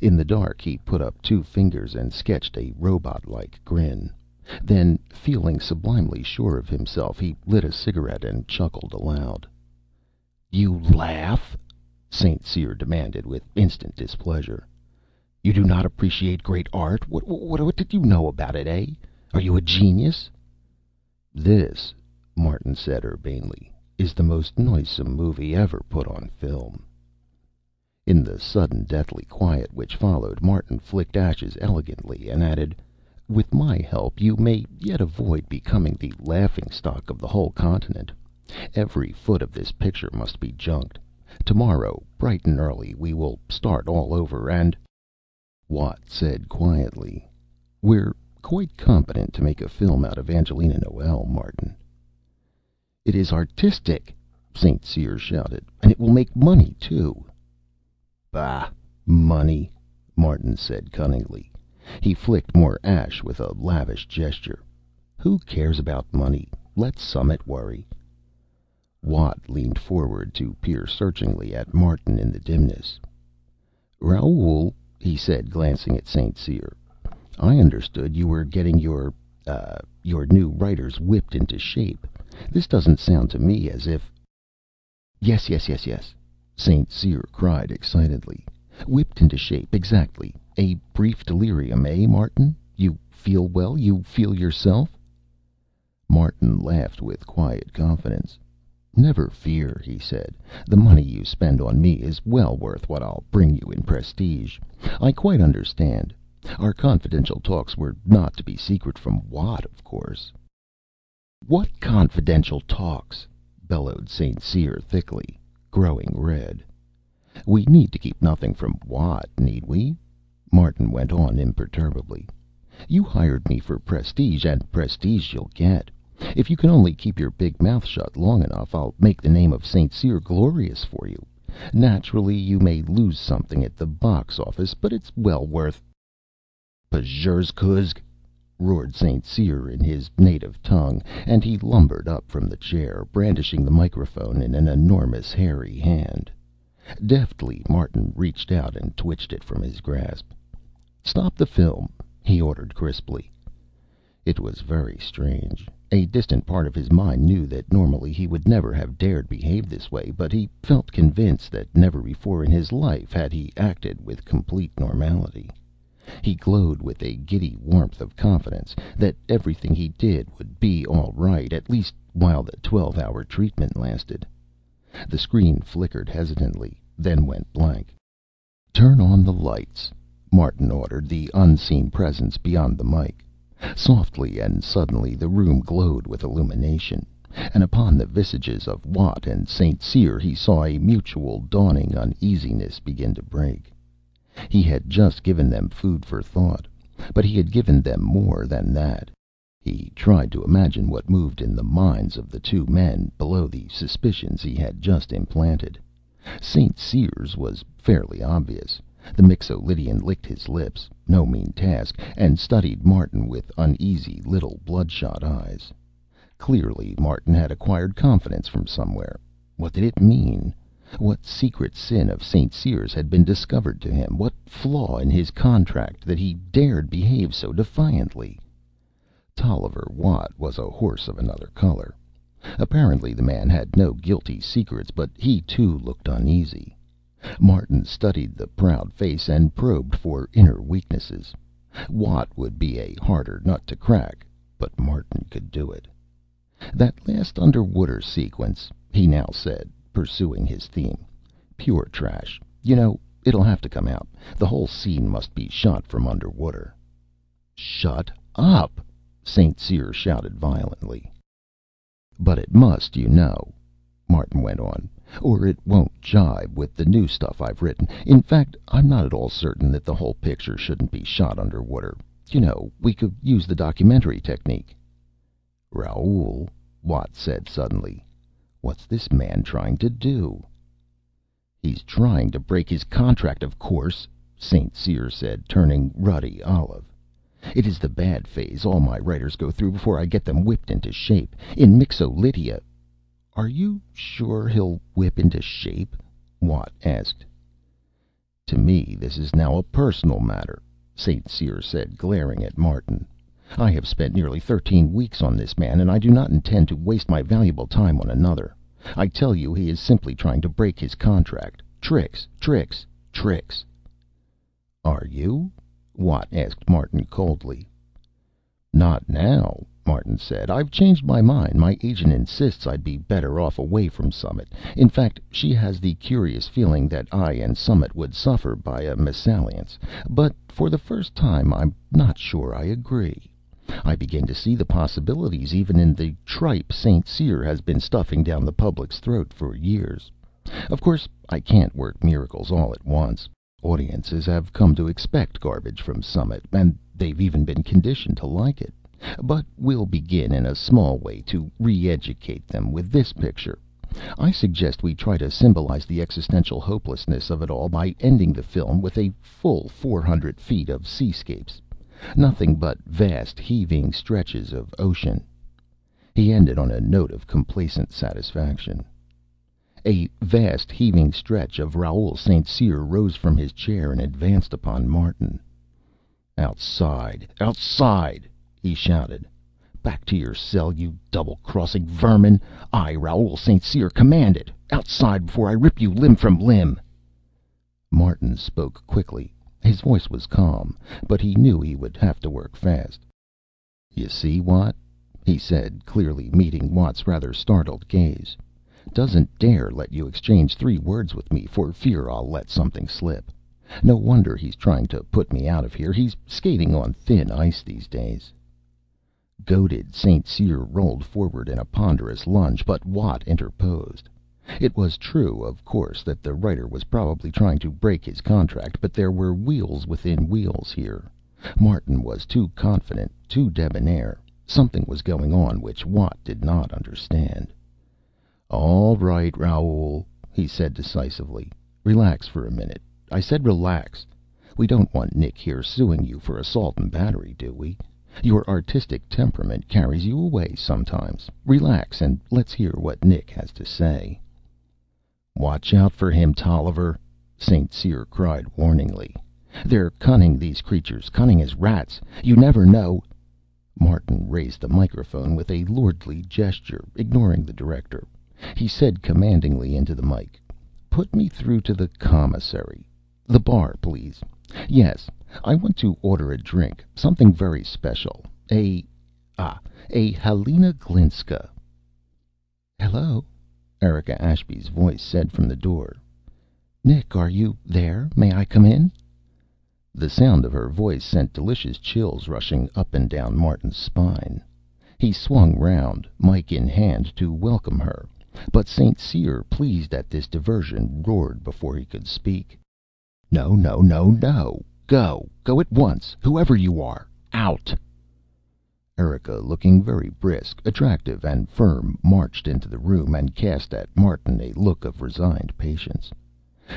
In the dark, he put up two fingers and sketched a robot like grin. Then, feeling sublimely sure of himself, he lit a cigarette and chuckled aloud. "You laugh?" St. Cyr demanded with instant displeasure. "You do not appreciate great art? What, what did you know about it, eh? Are you a genius?" "This," Martin said urbanely is the most noisome movie ever put on film." In the sudden deathly quiet which followed, Martin flicked ashes elegantly and added, "With my help you may yet avoid becoming the laughing stock of the whole continent. Every foot of this picture must be junked. Tomorrow, bright and early, we will start all over and Watt said quietly, "We're quite competent to make a film out of Angelina Noel, Martin." "It is artistic!" St. Cyr shouted. "And it will make money, too!" "Bah! Money!" Martin said cunningly. He flicked more ash with a lavish gesture. "Who cares about money? Let Summit worry." Watt leaned forward to peer searchingly at Martin in the dimness. "Raoul," he said, glancing at St. Cyr, "I understood you were getting your uh your new writers whipped into shape. This doesn't sound to me as if "Yes, yes, yes, yes!" St. Cyr cried excitedly. "Whipped into shape, exactly. A brief delirium, eh, Martin? You feel well? You feel yourself?" Martin laughed with quiet confidence. "Never fear," he said. "The money you spend on me is well worth what I'll bring you in prestige. I quite understand. Our confidential talks were not to be secret from Watt, of course." "What confidential talks?" bellowed St. Cyr thickly, growing red. "We need to keep nothing from Watt, need we?" Martin went on imperturbably. "You hired me for prestige, and prestige you'll get. If you can only keep your big mouth shut long enough, I'll make the name of St. Cyr glorious for you. Naturally, you may lose something at the box office, but it's well worth "Pjurskuzg!" roared St. Cyr in his native tongue, and he lumbered up from the chair, brandishing the microphone in an enormous hairy hand. Deftly Martin reached out and twitched it from his grasp. "Stop the film!" he ordered crisply. It was very strange. A distant part of his mind knew that normally he would never have dared behave this way, but he felt convinced that never before in his life had he acted with complete normality. He glowed with a giddy warmth of confidence that everything he did would be all right, at least while the twelve hour treatment lasted. The screen flickered hesitantly, then went blank. "Turn on the lights," Martin ordered the unseen presence beyond the mike. Softly and suddenly the room glowed with illumination, and upon the visages of Watt and St. Cyr he saw a mutual dawning uneasiness begin to break. He had just given them food for thought, but he had given them more than that. He tried to imagine what moved in the minds of the two men below the suspicions he had just implanted. St. Cyr's was fairly obvious. The Mixo Lydian licked his lips no mean task and studied Martin with uneasy little bloodshot eyes. Clearly Martin had acquired confidence from somewhere. What did it mean? What secret sin of St. Cyr's had been discovered to him, what flaw in his contract, that he dared behave so defiantly? Tolliver Watt was a horse of another color. Apparently the man had no guilty secrets, but he too looked uneasy. Martin studied the proud face and probed for inner weaknesses. Watt would be a harder nut to crack, but Martin could do it. "That last underwater sequence," he now said, pursuing his theme. "Pure trash. You know, it'll have to come out. The whole scene must be shot from underwater." "Shut up!" St. Cyr shouted violently. "But it must, you know," Martin went on, "or it won't jibe with the new stuff I've written. In fact, I'm not at all certain that the whole picture shouldn't be shot underwater. You know, we could use the documentary technique." "Raoul," Watt said suddenly, "what's this man trying to do?" "He's trying to break his contract, of course," St. Cyr said, turning ruddy olive. "It is the bad phase all my writers go through before I get them whipped into shape. In Mixo Lydia " "Are you sure he'll whip into shape?" Watt asked. "To me this is now a personal matter," St. Cyr said, glaring at Martin. "I have spent nearly thirteen weeks on this man, and I do not intend to waste my valuable time on another. I tell you he is simply trying to break his contract. Tricks, tricks, tricks!" "Are you?" Watt asked Martin coldly. "Not now," Martin said. "I've changed my mind. My agent insists I'd be better off away from Summit. In fact, she has the curious feeling that I and Summit would suffer by a mesalliance. But for the first time I'm not sure I agree. I begin to see the possibilities even in the tripe St. Cyr has been stuffing down the public's throat for years. Of course, I can't work miracles all at once. Audiences have come to expect garbage from Summit, and they've even been conditioned to like it. But we'll begin in a small way to re educate them with this picture. I suggest we try to symbolize the existential hopelessness of it all by ending the film with a full four hundred feet of seascapes. Nothing but vast, heaving stretches of ocean." He ended on a note of complacent satisfaction. A vast, heaving stretch of Raoul St. Cyr rose from his chair and advanced upon Martin. "Outside! Outside!" he shouted. "Back to your cell, you double crossing vermin! I, Raoul St. Cyr, command it! Outside, before I rip you limb from limb!" Martin spoke quickly. His voice was calm, but he knew he would have to work fast. "You see, Watt?" he said, clearly meeting Watt's rather startled gaze. "Doesn't dare let you exchange three words with me for fear I'll let something slip. No wonder he's trying to put me out of here. He's skating on thin ice these days." Goaded, St. Cyr rolled forward in a ponderous lunge, but Watt interposed. It was true, of course, that the writer was probably trying to break his contract, but there were wheels within wheels here. Martin was too confident, too debonair. Something was going on which Watt did not understand. "All right, Raoul," he said decisively. "Relax for a minute. I said relax. We don't want Nick here suing you for assault and battery, do we? Your artistic temperament carries you away sometimes. Relax, and let's hear what Nick has to say." "Watch out for him, Tolliver!" St. Cyr cried warningly. "They're cunning, these creatures, cunning as rats. You never know Martin raised the microphone with a lordly gesture, ignoring the director. He said commandingly into the mike: "Put me through to the commissary. The bar, please. Yes, I want to order a drink. Something very special. A ah a Helena Glinska." "Hello," Erika Ashby's voice said from the door. "Nick, are you there? May I come in?" The sound of her voice sent delicious chills rushing up and down Martin's spine. He swung round, mike in hand, to welcome her, but St. Cyr, pleased at this diversion, roared before he could speak. "No, no, no, no! Go! Go at once, whoever you are! Out!" Erika, looking very brisk, attractive, and firm, marched into the room and cast at Martin a look of resigned patience.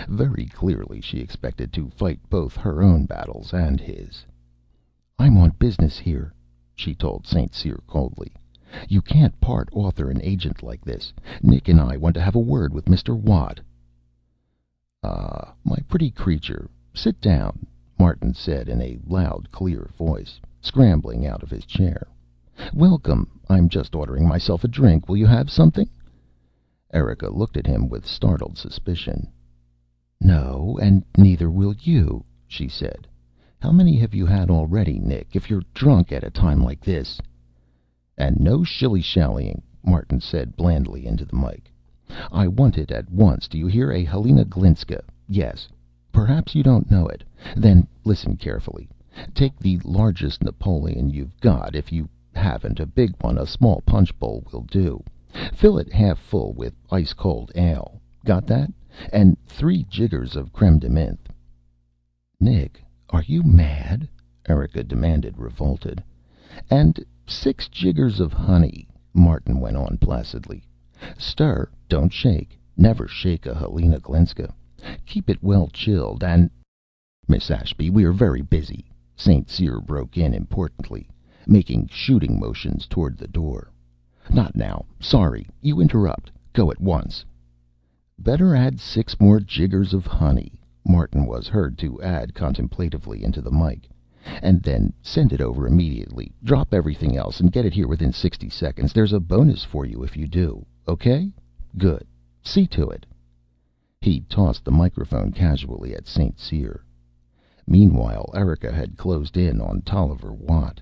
Very clearly she expected to fight both her own battles and his. "I'm on business here," she told St. Cyr coldly. "You can't part author and agent like this. Nick and I want to have a word with Mr. Watt." "Ah, my pretty creature, sit down," Martin said in a loud, clear voice, scrambling out of his chair. "Welcome. I'm just ordering myself a drink. Will you have something?" Erika looked at him with startled suspicion. "No, and neither will you," she said. How many have you had already, Nick, if you're drunk at a time like this? And no shilly shallying, Martin said blandly into the mike. I want it at once, do you hear? A Helena Glinska, yes. Perhaps you don't know it. Then listen carefully. Take the largest Napoleon you've got. If you haven't a big one, a small punch bowl will do. Fill it half full with ice cold ale. Got that? And three jiggers of crème de menthe. "Nick, are you mad?" Erika demanded, revolted. "And six jiggers of honey," Martin went on placidly. "Stir, don't shake. Never shake a Helena Glinska. Keep it well chilled, and "Miss Ashby, we are very busy," St. Cyr broke in importantly, making shooting motions toward the door. "Not now. Sorry. You interrupt. Go at once." "Better add six more jiggers of honey," Martin was heard to add contemplatively into the mike. "And then send it over immediately. Drop everything else and get it here within sixty seconds. There's a bonus for you if you do. Okay? Good. See to it." He tossed the microphone casually at St. Cyr. Meanwhile, Erika had closed in on Tolliver Watt.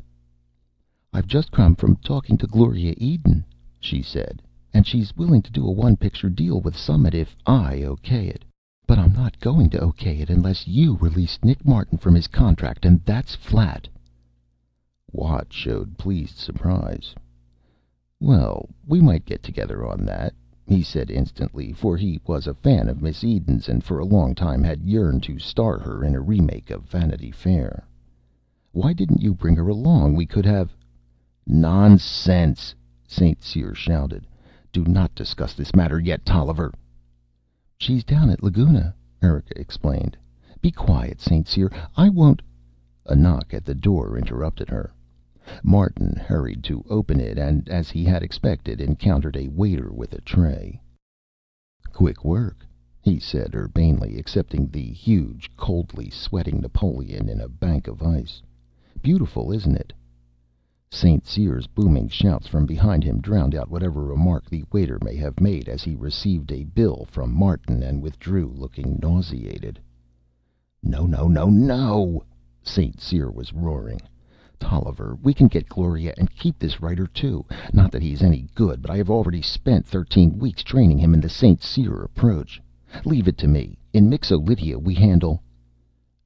"I've just come from talking to Gloria Eden," she said. And she's willing to do a one picture deal with Summit if I okay it. But I'm not going to okay it unless you release Nick Martin from his contract, and that's flat." Watt showed pleased surprise. "Well, we might get together on that," he said instantly, for he was a fan of Miss Eden's and for a long time had yearned to star her in a remake of Vanity Fair. "Why didn't you bring her along? We could have "Nonsense!" St. Cyr shouted. "Do not discuss this matter yet, Tolliver." "She's down at Laguna," Erika explained. "Be quiet, St. Cyr. I won't A knock at the door interrupted her. Martin hurried to open it and, as he had expected, encountered a waiter with a tray. "Quick work," he said urbanely, accepting the huge, coldly sweating Napoleon in a bank of ice. "Beautiful, isn't it?" St. Cyr's booming shouts from behind him drowned out whatever remark the waiter may have made as he received a bill from Martin and withdrew, looking nauseated. "No, no, no, no!" St. Cyr was roaring. "Tolliver, we can get Gloria and keep this writer, too. Not that he's any good, but I have already spent thirteen weeks training him in the St. Cyr approach. Leave it to me. In Mixo Lydia we handle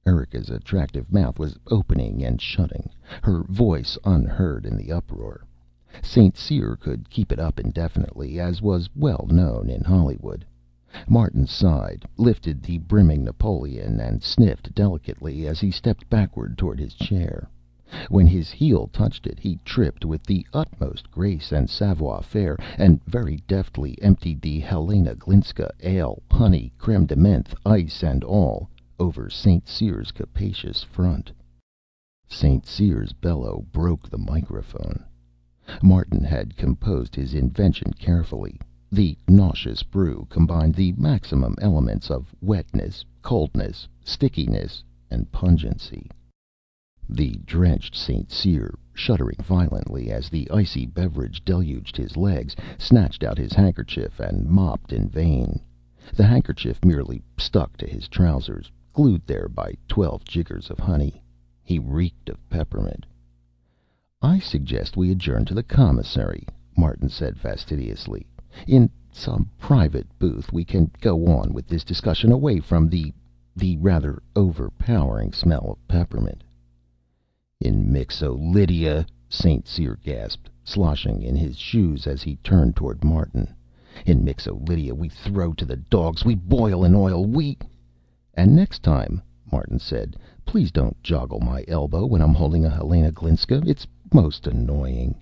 Erika's attractive mouth was opening and shutting, her voice unheard in the uproar. St. Cyr could keep it up indefinitely, as was well known in Hollywood. Martin sighed, lifted the brimming Napoleon, and sniffed delicately as he stepped backward toward his chair. When his heel touched it, he tripped with the utmost grace and savoir faire, and very deftly emptied the Helena Glinska, ale, honey, crème de menthe, ice and all over St. Cyr's capacious front. St. Cyr's bellow broke the microphone. Martin had composed his invention carefully. The nauseous brew combined the maximum elements of wetness, coldness, stickiness, and pungency. The drenched St. Cyr, shuddering violently as the icy beverage deluged his legs, snatched out his handkerchief and mopped in vain. The handkerchief merely stuck to his trousers, glued there by twelve jiggers of honey. He reeked of peppermint. "I suggest we adjourn to the commissary," Martin said fastidiously. "In some private booth we can go on with this discussion away from the the rather overpowering smell of peppermint." "In Mixo Lydia!" St. Cyr gasped, sloshing in his shoes as he turned toward Martin. "In Mixo Lydia we throw to the dogs, we boil in oil, we "And next time," Martin said, "please don't joggle my elbow when I'm holding a Helena Glinska. It's most annoying."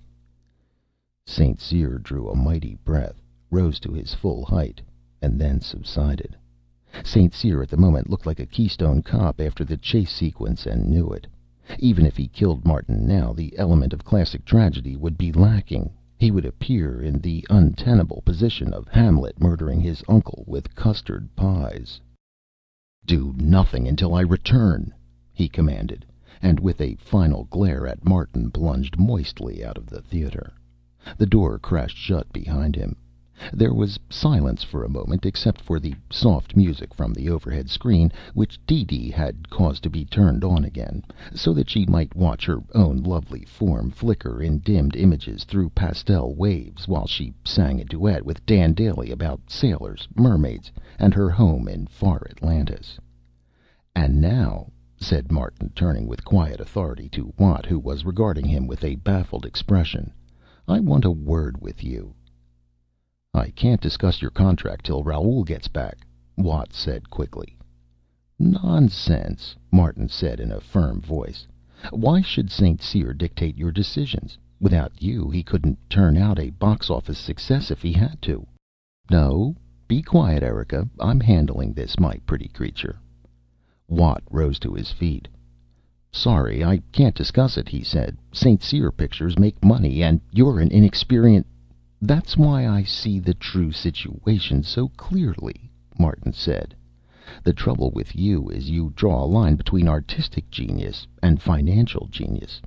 St. Cyr drew a mighty breath, rose to his full height, and then subsided. St. Cyr at the moment looked like a Keystone Cop after the chase sequence, and knew it. Even if he killed Martin now, the element of classic tragedy would be lacking. He would appear in the untenable position of Hamlet murdering his uncle with custard pies. "Do nothing until I return," he commanded, and with a final glare at Martin plunged moistly out of the theater. The door crashed shut behind him. There was silence for a moment, except for the soft music from the overhead screen, which DeeDee had caused to be turned on again, so that she might watch her own lovely form flicker in dimmed images through pastel waves, while she sang a duet with Dan Dailey about sailors, mermaids, and her home in far Atlantis. "And now," said Martin, turning with quiet authority to Watt, who was regarding him with a baffled expression, "I want a word with you." "I can't discuss your contract till Raoul gets back," Watt said quickly. "Nonsense," Martin said in a firm voice. "Why should St. Cyr dictate your decisions? Without you, he couldn't turn out a box office success if he had to. No, be quiet, Erika. I'm handling this, my pretty creature." Watt rose to his feet. "Sorry, I can't discuss it," he said. "St. Cyr pictures make money, and you're an inexperienced "That's why I see the true situation so clearly," Martin said. "The trouble with you is you draw a line between artistic genius and financial genius.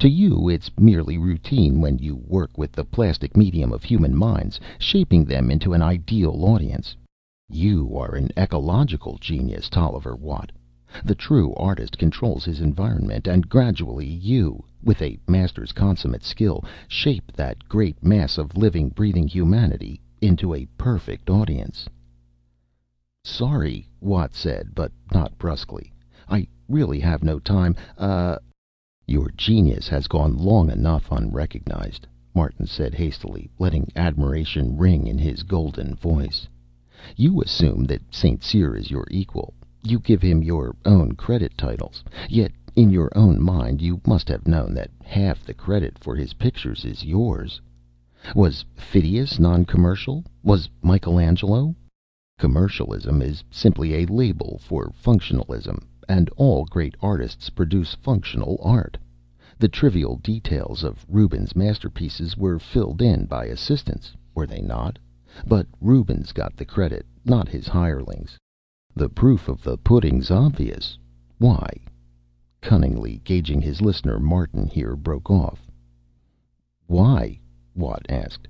To you, it's merely routine when you work with the plastic medium of human minds, shaping them into an ideal audience. You are an ecological genius, Tolliver Watt. The true artist controls his environment, and gradually you with a master's consummate skill, shape that great mass of living, breathing humanity into a perfect audience." "Sorry," Watt said, but not brusquely. "I really have no time. Uh " "Your genius has gone long enough unrecognized," Martin said hastily, letting admiration ring in his golden voice. "You assume that St. Cyr is your equal. You give him your own credit titles. Yet in your own mind you must have known that half the credit for his pictures is yours. Was Phidias non commercial? Was Michelangelo? Commercialism is simply a label for functionalism, and all great artists produce functional art. The trivial details of Rubens' masterpieces were filled in by assistants, were they not? But Rubens got the credit, not his hirelings. The proof of the pudding's obvious. Why? Cunningly gauging his listener, Martin here broke off. "Why?" Watt asked.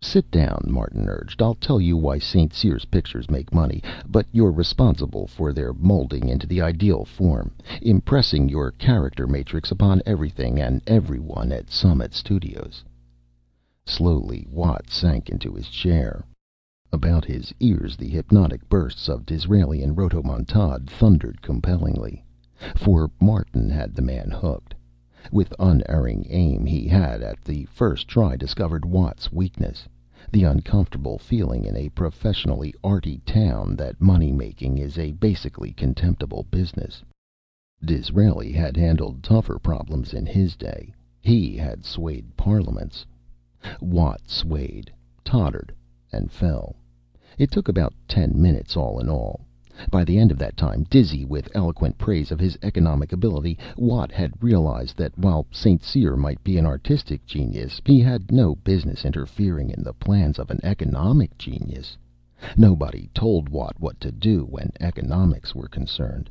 "Sit down," Martin urged. "I'll tell you why St. Cyr's pictures make money, but you're responsible for their molding into the ideal form, impressing your character matrix upon everything and everyone at Summit Studios." Slowly Watt sank into his chair. About his ears the hypnotic bursts of Disraelian rhodomontade thundered compellingly. For Martin had the man hooked. With unerring aim he had at the first try discovered Watt's weakness the uncomfortable feeling in a professionally arty town that money making is a basically contemptible business. Disraeli had handled tougher problems in his day. He had swayed parliaments. Watt swayed, tottered, and fell. It took about ten minutes, all in all. By the end of that time, dizzy with eloquent praise of his economic ability, Watt had realized that while St. Cyr might be an artistic genius, he had no business interfering in the plans of an economic genius. Nobody told Watt what to do when economics were concerned.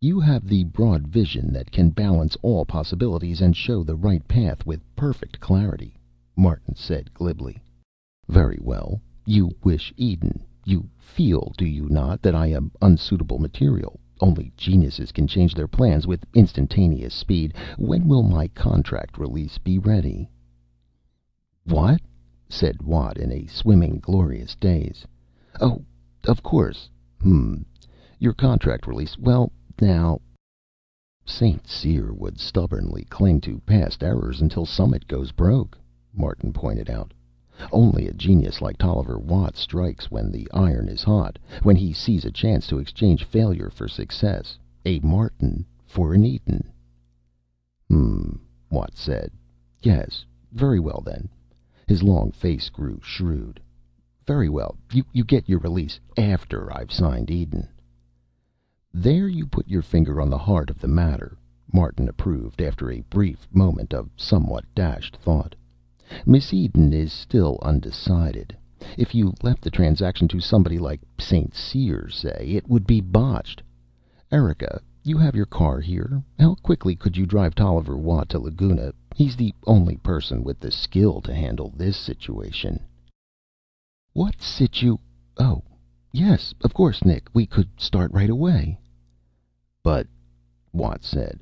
"You have the broad vision that can balance all possibilities and show the right path with perfect clarity," Martin said glibly. "Very well. You wish Eden. You feel, do you not, that I am unsuitable material? Only geniuses can change their plans with instantaneous speed. When will my contract release be ready?" "What?" said Watt in a swimming, glorious daze. "Oh, of course. Hm. Your contract release. Well, now " "St. Cyr would stubbornly cling to past errors until Summit goes broke," Martin pointed out. Only a genius like Tolliver Watt strikes when the iron is hot, when he sees a chance to exchange failure for success, a Martin for an Eden." "Hm," Watt said. "Yes. Very well, then." His long face grew shrewd. "Very well. You get your release after I've signed Eden." "There you put your finger on the heart of the matter," Martin approved, after a brief moment of somewhat dashed thought. Miss Eden is still undecided. If you left the transaction to somebody like St. Cyr, say, it would be botched. Erika, you have your car here. How quickly could you drive Tolliver Watt to Laguna? He's the only person with the skill to handle this situation." "What situ oh, yes, of course, Nick. We could start right away." "But " Watt said.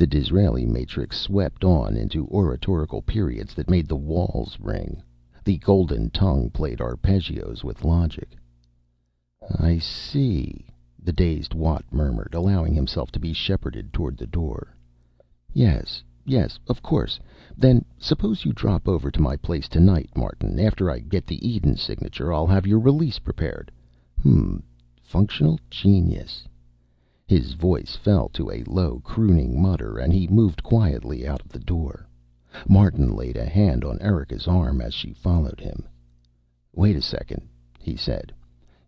The Disraeli matrix swept on into oratorical periods that made the walls ring. The golden tongue played arpeggios with logic. "I see," the dazed Watt murmured, allowing himself to be shepherded toward the door. "Yes, yes, of course. Then suppose you drop over to my place tonight, Martin. After I get the Eden signature, I'll have your release prepared. Hm functional genius." His voice fell to a low, crooning mutter, and he moved quietly out of the door. Martin laid a hand on Erika's arm as she followed him. "Wait a second," he said.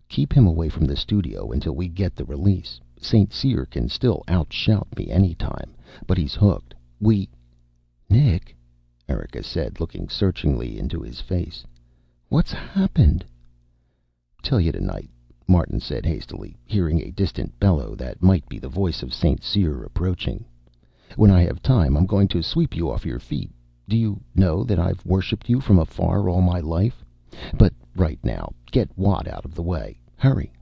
"Keep him away from the studio until we get the release. St. Cyr can still outshout me any time. But he's hooked. We " "Nick," Erika said, looking searchingly into his face. "What's happened?" "Tell you tonight," Martin said hastily, hearing a distant bellow that might be the voice of St. Cyr approaching. "When I have time I'm going to sweep you off your feet. Do you know that I've worshipped you from afar all my life? But right now get Watt out of the way. Hurry."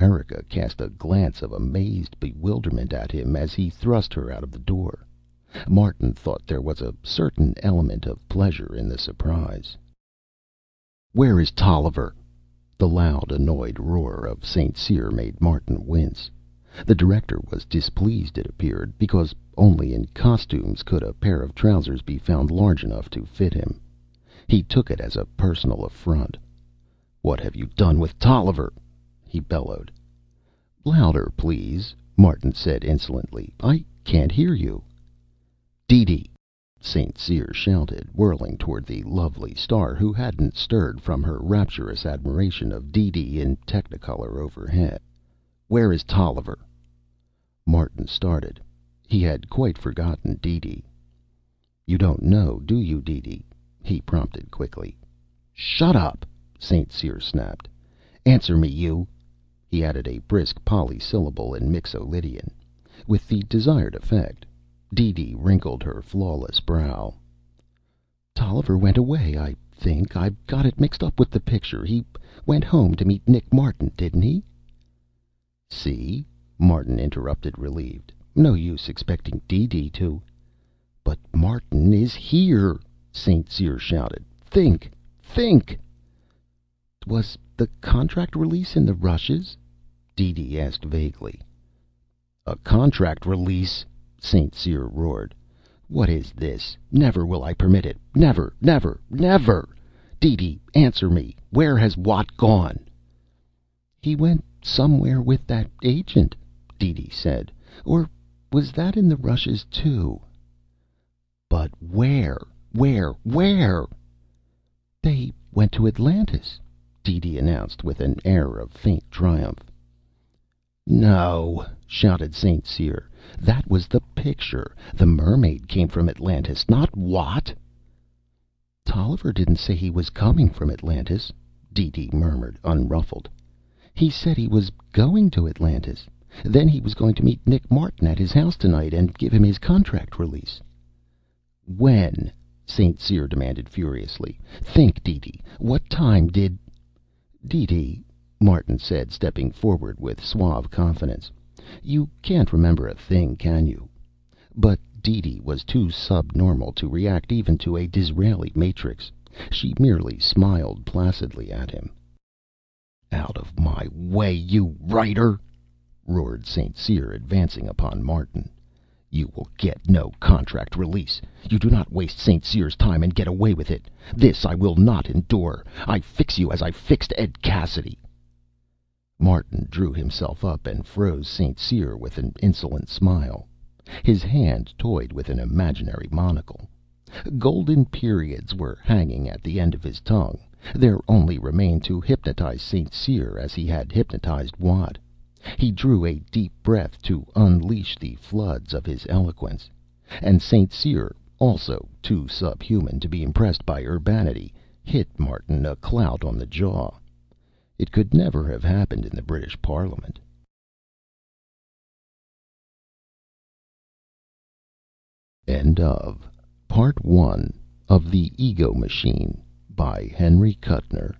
Erika cast a glance of amazed bewilderment at him as he thrust her out of the door. Martin thought there was a certain element of pleasure in the surprise. "Where is Tolliver?" The loud, annoyed roar of St. Cyr made Martin wince. The director was displeased, it appeared, because only in costumes could a pair of trousers be found large enough to fit him. He took it as a personal affront. "What have you done with Tolliver?" he bellowed. "Louder, please," Martin said insolently. "I can't hear you." "DeeDee!" St. Cyr shouted, whirling toward the lovely star who hadn't stirred from her rapturous admiration of DeeDee in technicolor overhead. "Where is Tolliver?" Martin started. He had quite forgotten DeeDee. "You don't know, do you, DeeDee?" he prompted quickly. "Shut up!" St. Cyr snapped. "Answer me, you!" He added a brisk polysyllable in Mixo Lydian. With the desired effect. DeeDee wrinkled her flawless brow. "Tolliver went away, I think. I've got it mixed up with the picture. He went home to meet Nick Martin, didn't he?" "See?" Martin interrupted, relieved. "No use expecting DeeDee to " "But Martin is here!" St. Cyr shouted. "Think! Think!" "Was the contract release in the rushes?" DeeDee asked vaguely. "A contract release!" St. Cyr roared. "What is this? Never will I permit it! Never, never, never! DeeDee, answer me! Where has Watt gone?" "He went somewhere with that agent," DeeDee said. "Or was that in the rushes, too?" "But where? Where? Where?" "They went to Atlantis," DeeDee announced with an air of faint triumph. "No!" shouted St. Cyr. "That was the picture. The mermaid came from Atlantis, not Watt." "Tolliver didn't say he was coming from Atlantis," DeeDee murmured, unruffled. "He said he was going to Atlantis. Then he was going to meet Nick Martin at his house tonight and give him his contract release." "When?" St. Cyr demanded furiously. "Think, DeeDee! What time did " "DeeDee," Martin said, stepping forward with suave confidence, "you can't remember a thing, can you?" But DeeDee was too subnormal to react even to a Disraeli matrix. She merely smiled placidly at him. "Out of my way, you writer!" roared St. Cyr, advancing upon Martin. "You will get no contract release. You do not waste St. Cyr's time and get away with it. This I will not endure. I fix you as I fixed Ed Cassidy." Martin drew himself up and froze St. Cyr with an insolent smile. His hand toyed with an imaginary monocle. Golden periods were hanging at the end of his tongue. There only remained to hypnotize St. Cyr as he had hypnotized Watt. He drew a deep breath to unleash the floods of his eloquence. And St. Cyr, also too subhuman to be impressed by urbanity, hit Martin a clout on the jaw. It could never have happened in the British Parliament. End of Part One of The Ego Machine by Henry Kuttner